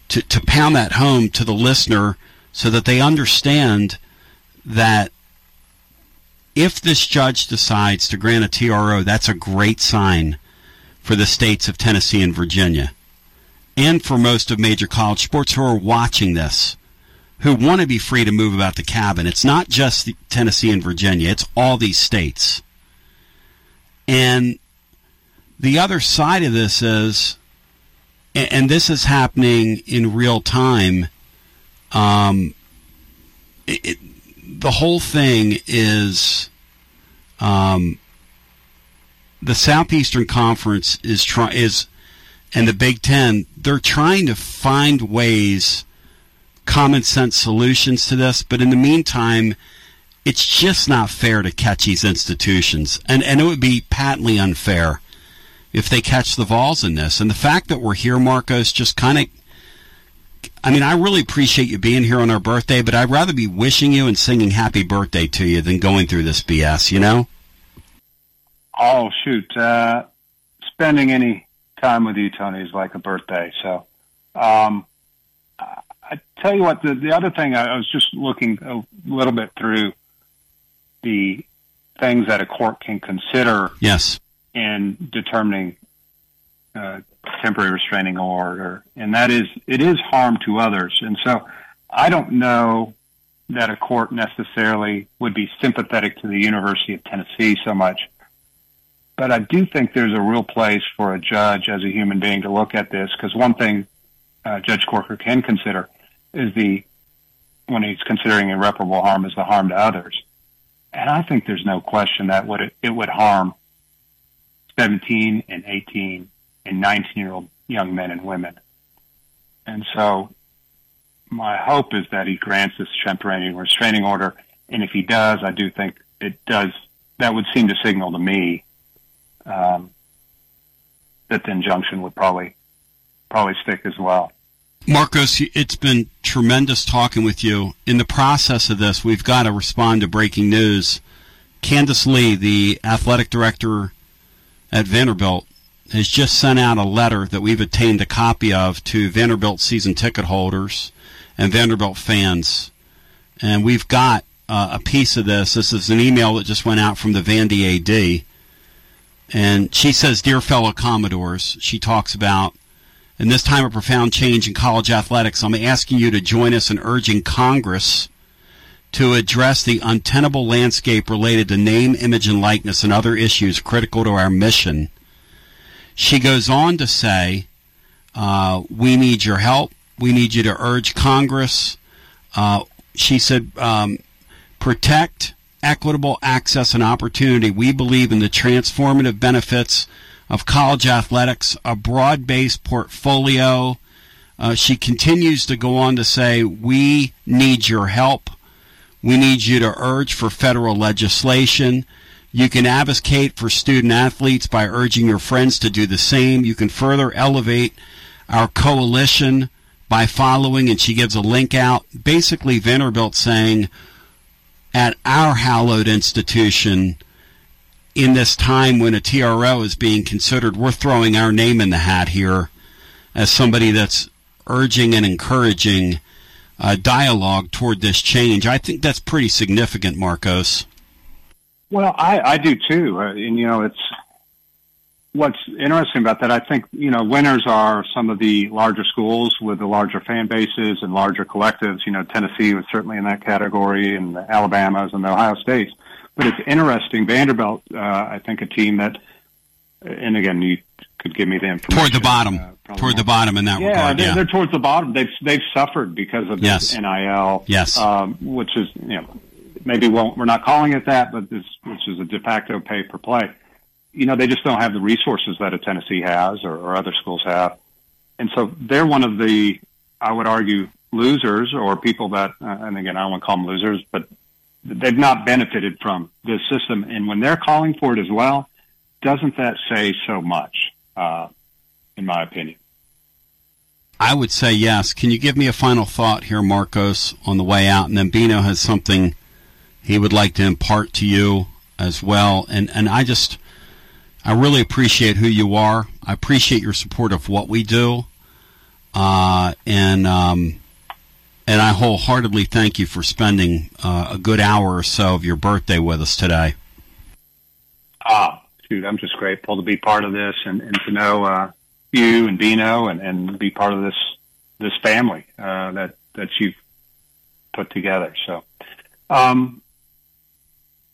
to, to pound that home to the listener so that they understand that if this judge decides to grant a TRO, that's a great sign for the states of Tennessee and Virginia and for most of major college sports who are watching this, who want to be free to move about the cabin. It's not just Tennessee and Virginia, it's all these states. And the other side of this is, and this is happening in real time. Um, it, the whole thing is, um, the Southeastern Conference is try is, and the Big Ten. They're trying to find ways, common sense solutions to this. But in the meantime, it's just not fair to catch these institutions, and and it would be patently unfair if they catch the Vols in this. And the fact that we're here, Marcos, just kind of. I mean, I really appreciate you being here on our birthday, but I'd rather be wishing you and singing happy birthday to you than going through this BS, you know? Oh, shoot. Uh, spending any time with you, Tony, is like a birthday. So, um, I tell you what, the, the other thing, I was just looking a little bit through the things that a court can consider. Yes in determining uh, temporary restraining order, and that is it is harm to others. And so, I don't know that a court necessarily would be sympathetic to the University of Tennessee so much, but I do think there's a real place for a judge as a human being to look at this because one thing uh, Judge Corker can consider is the when he's considering irreparable harm is the harm to others. And I think there's no question that it, it would harm 17 and 18 and 19 year old young men and women. And so my hope is that he grants this temporary restraining order. And if he does, I do think it does, that would seem to signal to me, um, that the injunction would probably, probably stick as well. Marcos, it's been tremendous talking with you. In the process of this, we've got to respond to breaking news. Candice Lee, the athletic director at Vanderbilt has just sent out a letter that we've obtained a copy of to Vanderbilt season ticket holders and Vanderbilt fans. And we've got uh, a piece of this. This is an email that just went out from the Vandy AD. And she says, Dear fellow Commodores, she talks about, in this time of profound change in college athletics, I'm asking you to join us in urging Congress to address the untenable landscape related to name, image, and likeness and other issues critical to our mission. She goes on to say, uh, We need your help. We need you to urge Congress. Uh, she said, um, protect equitable access and opportunity. We believe in the transformative benefits of college athletics, a broad based portfolio. Uh, she continues to go on to say, We need your help. We need you to urge for federal legislation. You can advocate for student athletes by urging your friends to do the same. You can further elevate our coalition by following, and she gives a link out. Basically, Vanderbilt saying, at our hallowed institution, in this time when a TRO is being considered, we're throwing our name in the hat here as somebody that's urging and encouraging uh, dialogue toward this change. I think that's pretty significant, Marcos. Well, I, I do too. Uh, and, you know, it's what's interesting about that. I think, you know, winners are some of the larger schools with the larger fan bases and larger collectives. You know, Tennessee was certainly in that category and the Alabamas and the Ohio States. But it's interesting. Vanderbilt, uh, I think a team that, and again, you could give me the information. Toward the bottom. Uh, toward the bottom in that yeah, regard. They're, yeah, they're towards the bottom. They've they've suffered because of Yes. NIL. Yes. Um, which is you know maybe won't we're not calling it that, but this which is a de facto pay per play. You know they just don't have the resources that a Tennessee has or, or other schools have, and so they're one of the I would argue losers or people that uh, and again I don't want to call them losers, but they've not benefited from this system. And when they're calling for it as well, doesn't that say so much? Uh, in my opinion. I would say yes. Can you give me a final thought here, Marcos, on the way out? And then Bino has something he would like to impart to you as well. And and I just I really appreciate who you are. I appreciate your support of what we do. Uh, and um, and I wholeheartedly thank you for spending uh, a good hour or so of your birthday with us today. Ah, shoot, I'm just grateful to be part of this and, and to know uh, you and Bino and, and be part of this this family uh, that that you've put together. So, um,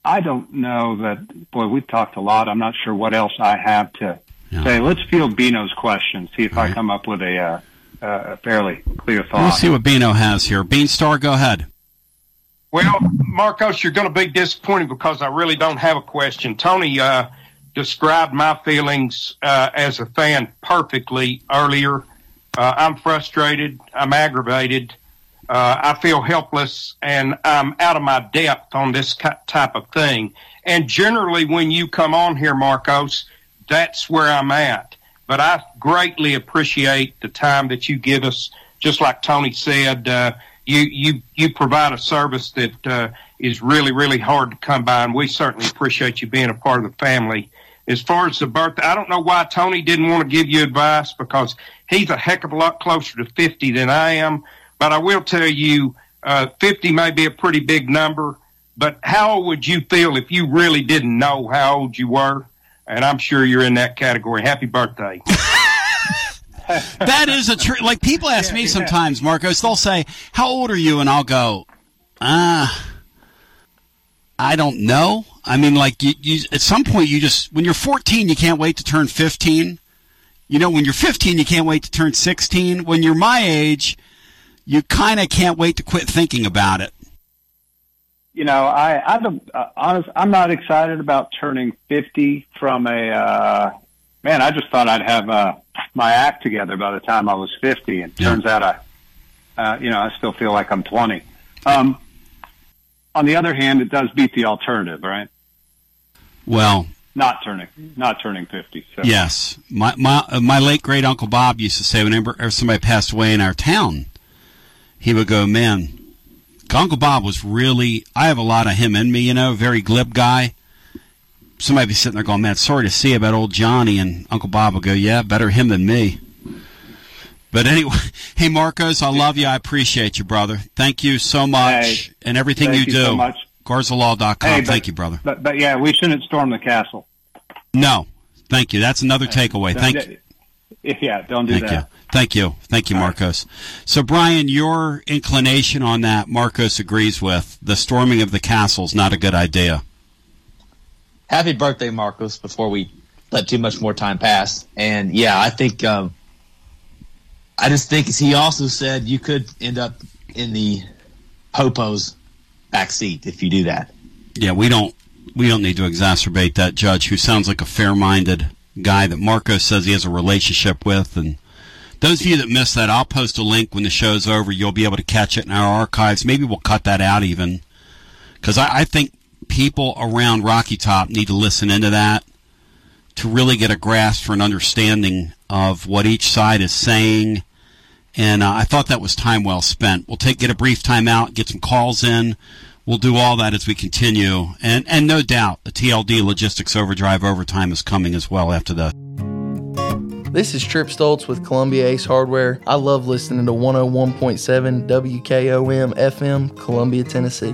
I don't know that. Boy, we've talked a lot. I'm not sure what else I have to say. Let's field Bino's question. See if I come up with a, uh, a fairly clear thought. We'll see what Bino has here. Beanstar, go ahead. Well, Marcos, you're going to be disappointed because I really don't have a question. Tony uh, described my feelings uh, as a fan perfectly earlier. Uh, I'm frustrated. I'm aggravated. Uh, I feel helpless, and I'm out of my depth on this type of thing. And generally, when you come on here, Marcos, that's where I'm at. But I greatly appreciate the time that you give us. Just like Tony said, uh, you you you provide a service that uh, is really really hard to come by, and we certainly appreciate you being a part of the family. As far as the birthday, I don't know why Tony didn't want to give you advice because he's a heck of a lot closer to fifty than I am. But I will tell you, uh, fifty may be a pretty big number. But how old would you feel if you really didn't know how old you were? And I'm sure you're in that category. Happy birthday. that is a true. Like people ask me sometimes, Marcos. They'll say, "How old are you?" And I'll go, "Ah, I don't know." I mean, like you, you, at some point, you just when you're 14, you can't wait to turn 15. You know, when you're 15, you can't wait to turn 16. When you're my age, you kind of can't wait to quit thinking about it. you know, I, I don't, uh, honest, I'm not excited about turning 50 from a, uh, man, I just thought I'd have, uh, my act together by the time I was 50. And turns out I, uh, you know, I still feel like I'm 20. Um, on the other hand, it does beat the alternative, right? Well, Not turning, not turning 50. So. Yes, my my uh, my late great uncle Bob used to say whenever somebody passed away in our town, he would go, "Man, Uncle Bob was really. I have a lot of him in me, you know, very glib guy." Somebody be sitting there going, "Man, sorry to see about old Johnny," and Uncle Bob would go, "Yeah, better him than me." But anyway, hey Marcos, I love you. I appreciate you, brother. Thank you so much Hey, and everything thank you you do. so much. Garzalaw.com. Hey, but- Thank you, brother. But, but yeah, we shouldn't storm the castle. No, thank you. That's another takeaway. Thank you. Yeah, don't do Thank that. you. Thank you. Thank you, Marcos. So, Brian, your inclination on that, Marcos agrees with. The storming of the castle is not a good idea. happy birthday, Marcos, before we let too much more time pass. And yeah, I think, um, I just think, as he also said, you could end up in the Popo's back seat if you do that. Yeah, we don't we don't need to exacerbate that judge who sounds like a fair-minded guy that Marcos says he has a relationship with and those of you that missed that, I'll post a link when the show's over. You'll be able to catch it in our archives. Maybe we'll cut that out even because I, I think people around Rocky Top need to listen into that to really get a grasp for an understanding of what each side is saying. And uh, I thought that was time well spent. We'll take get a brief time out, get some calls in. We'll do all that as we continue, and and no doubt the TLD Logistics Overdrive overtime is coming as well after the. This is Trip Stoltz with Columbia Ace Hardware. I love listening to 101.7 WKOM FM, Columbia, Tennessee.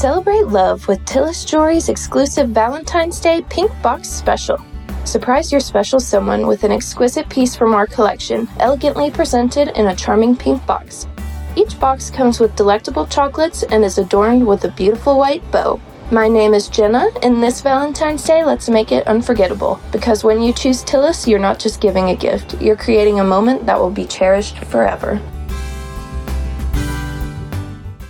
Celebrate love with Tillis Jewelry's exclusive Valentine's Day Pink Box Special. Surprise your special someone with an exquisite piece from our collection, elegantly presented in a charming pink box. Each box comes with delectable chocolates and is adorned with a beautiful white bow. My name is Jenna, and this Valentine's Day, let's make it unforgettable. Because when you choose Tillis, you're not just giving a gift, you're creating a moment that will be cherished forever.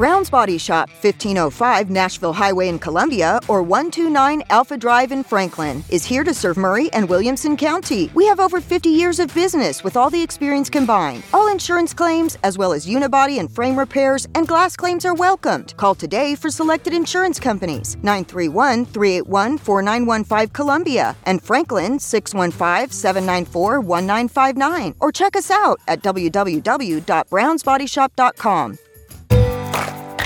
Brown's Body Shop, 1505 Nashville Highway in Columbia, or 129 Alpha Drive in Franklin, is here to serve Maury and Williamson County. We have over 50 years of business with all the experience combined. All insurance claims, as well as unibody and frame repairs and glass claims, are welcomed. Call today for selected insurance companies 931 381 4915 Columbia and Franklin 615 794 1959, or check us out at www.brownsbodyshop.com.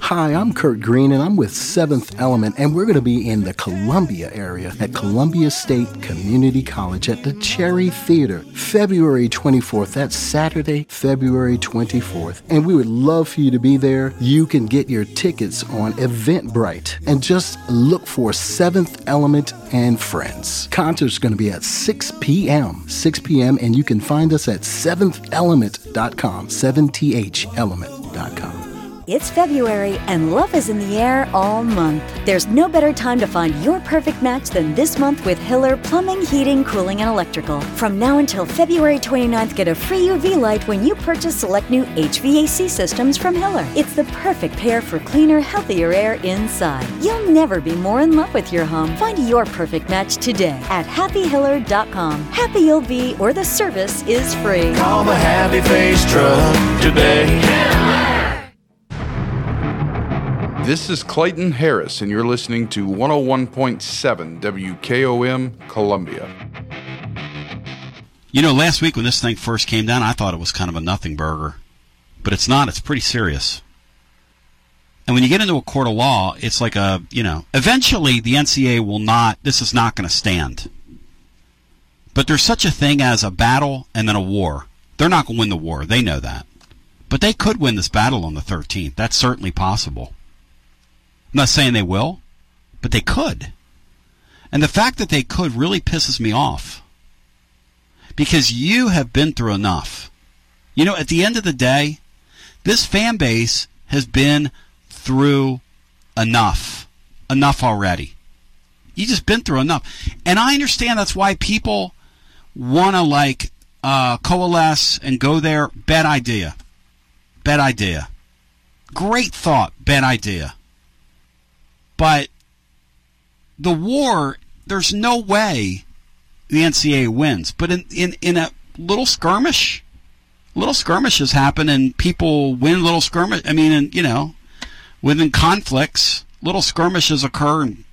Hi, I'm Kurt Green, and I'm with Seventh Element, and we're going to be in the Columbia area at Columbia State Community College at the Cherry Theater, February 24th. That's Saturday, February 24th. And we would love for you to be there. You can get your tickets on Eventbrite and just look for Seventh Element and Friends. Concert's going to be at 6 p.m. 6 p.m., and you can find us at 7thelement.com, 7thelement.com. It's February and love is in the air all month. There's no better time to find your perfect match than this month with Hiller Plumbing, Heating, Cooling, and Electrical. From now until February 29th, get a free UV light when you purchase select new HVAC systems from Hiller. It's the perfect pair for cleaner, healthier air inside. You'll never be more in love with your home. Find your perfect match today at happyhiller.com. Happy you'll be, or the service is free. Call the Happy Face Truck today. This is Clayton Harris, and you're listening to 101.7 WKOM Columbia. You know, last week when this thing first came down, I thought it was kind of a nothing burger. But it's not, it's pretty serious. And when you get into a court of law, it's like a, you know, eventually the NCAA will not, this is not going to stand. But there's such a thing as a battle and then a war. They're not going to win the war. They know that. But they could win this battle on the 13th. That's certainly possible. I'm not saying they will, but they could. And the fact that they could really pisses me off. Because you have been through enough. You know, at the end of the day, this fan base has been through enough. Enough already. You just been through enough. And I understand that's why people want to like uh, coalesce and go there. Bad idea. Bad idea. Great thought. Bad idea. But the war, there's no way the NCAA wins. But in, in, in a little skirmish, little skirmishes happen and people win little skirmish. I mean, and, you know, within conflicts, little skirmishes occur and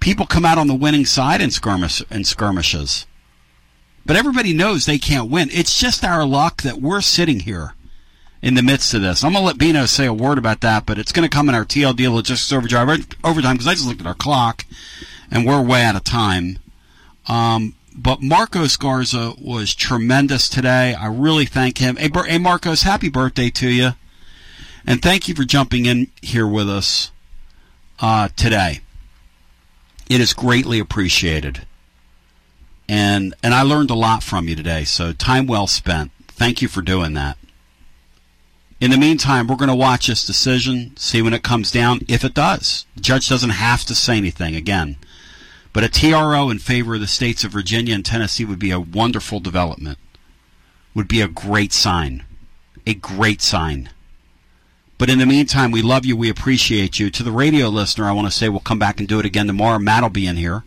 people come out on the winning side in skirmish in skirmishes. But everybody knows they can't win. It's just our luck that we're sitting here in the midst of this. I'm going to let Bino say a word about that, but it's going to come in our TLD logistics overdrive overtime because I just looked at our clock and we're way out of time. Um, but Marcos Garza was tremendous today. I really thank him. Hey, hey, Marcos, happy birthday to you. And thank you for jumping in here with us uh, today. It is greatly appreciated. And, and I learned a lot from you today, so time well spent. Thank you for doing that. In the meantime, we're going to watch this decision, see when it comes down, if it does. The judge doesn't have to say anything again. But a TRO in favor of the states of Virginia and Tennessee would be a wonderful development. Would be a great sign. A great sign. But in the meantime, we love you. We appreciate you. To the radio listener, I want to say we'll come back and do it again tomorrow. Matt will be in here.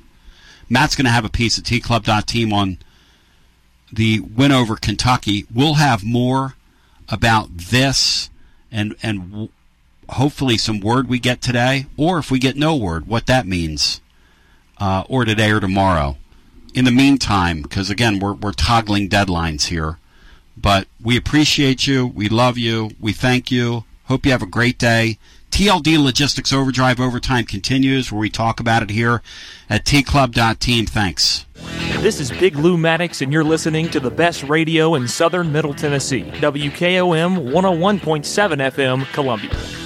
Matt's going to have a piece at tclub.team on the win over Kentucky. We'll have more about this and and hopefully some word we get today, or if we get no word, what that means, uh, or today or tomorrow. In the meantime, because again we're we're toggling deadlines here, but we appreciate you, we love you, we thank you. Hope you have a great day. TLD Logistics Overdrive Overtime continues, where we talk about it here at tclub.team. Thanks. This is Big Lou Maddox, and you're listening to the best radio in southern Middle Tennessee. WKOM 101.7 FM, Columbia.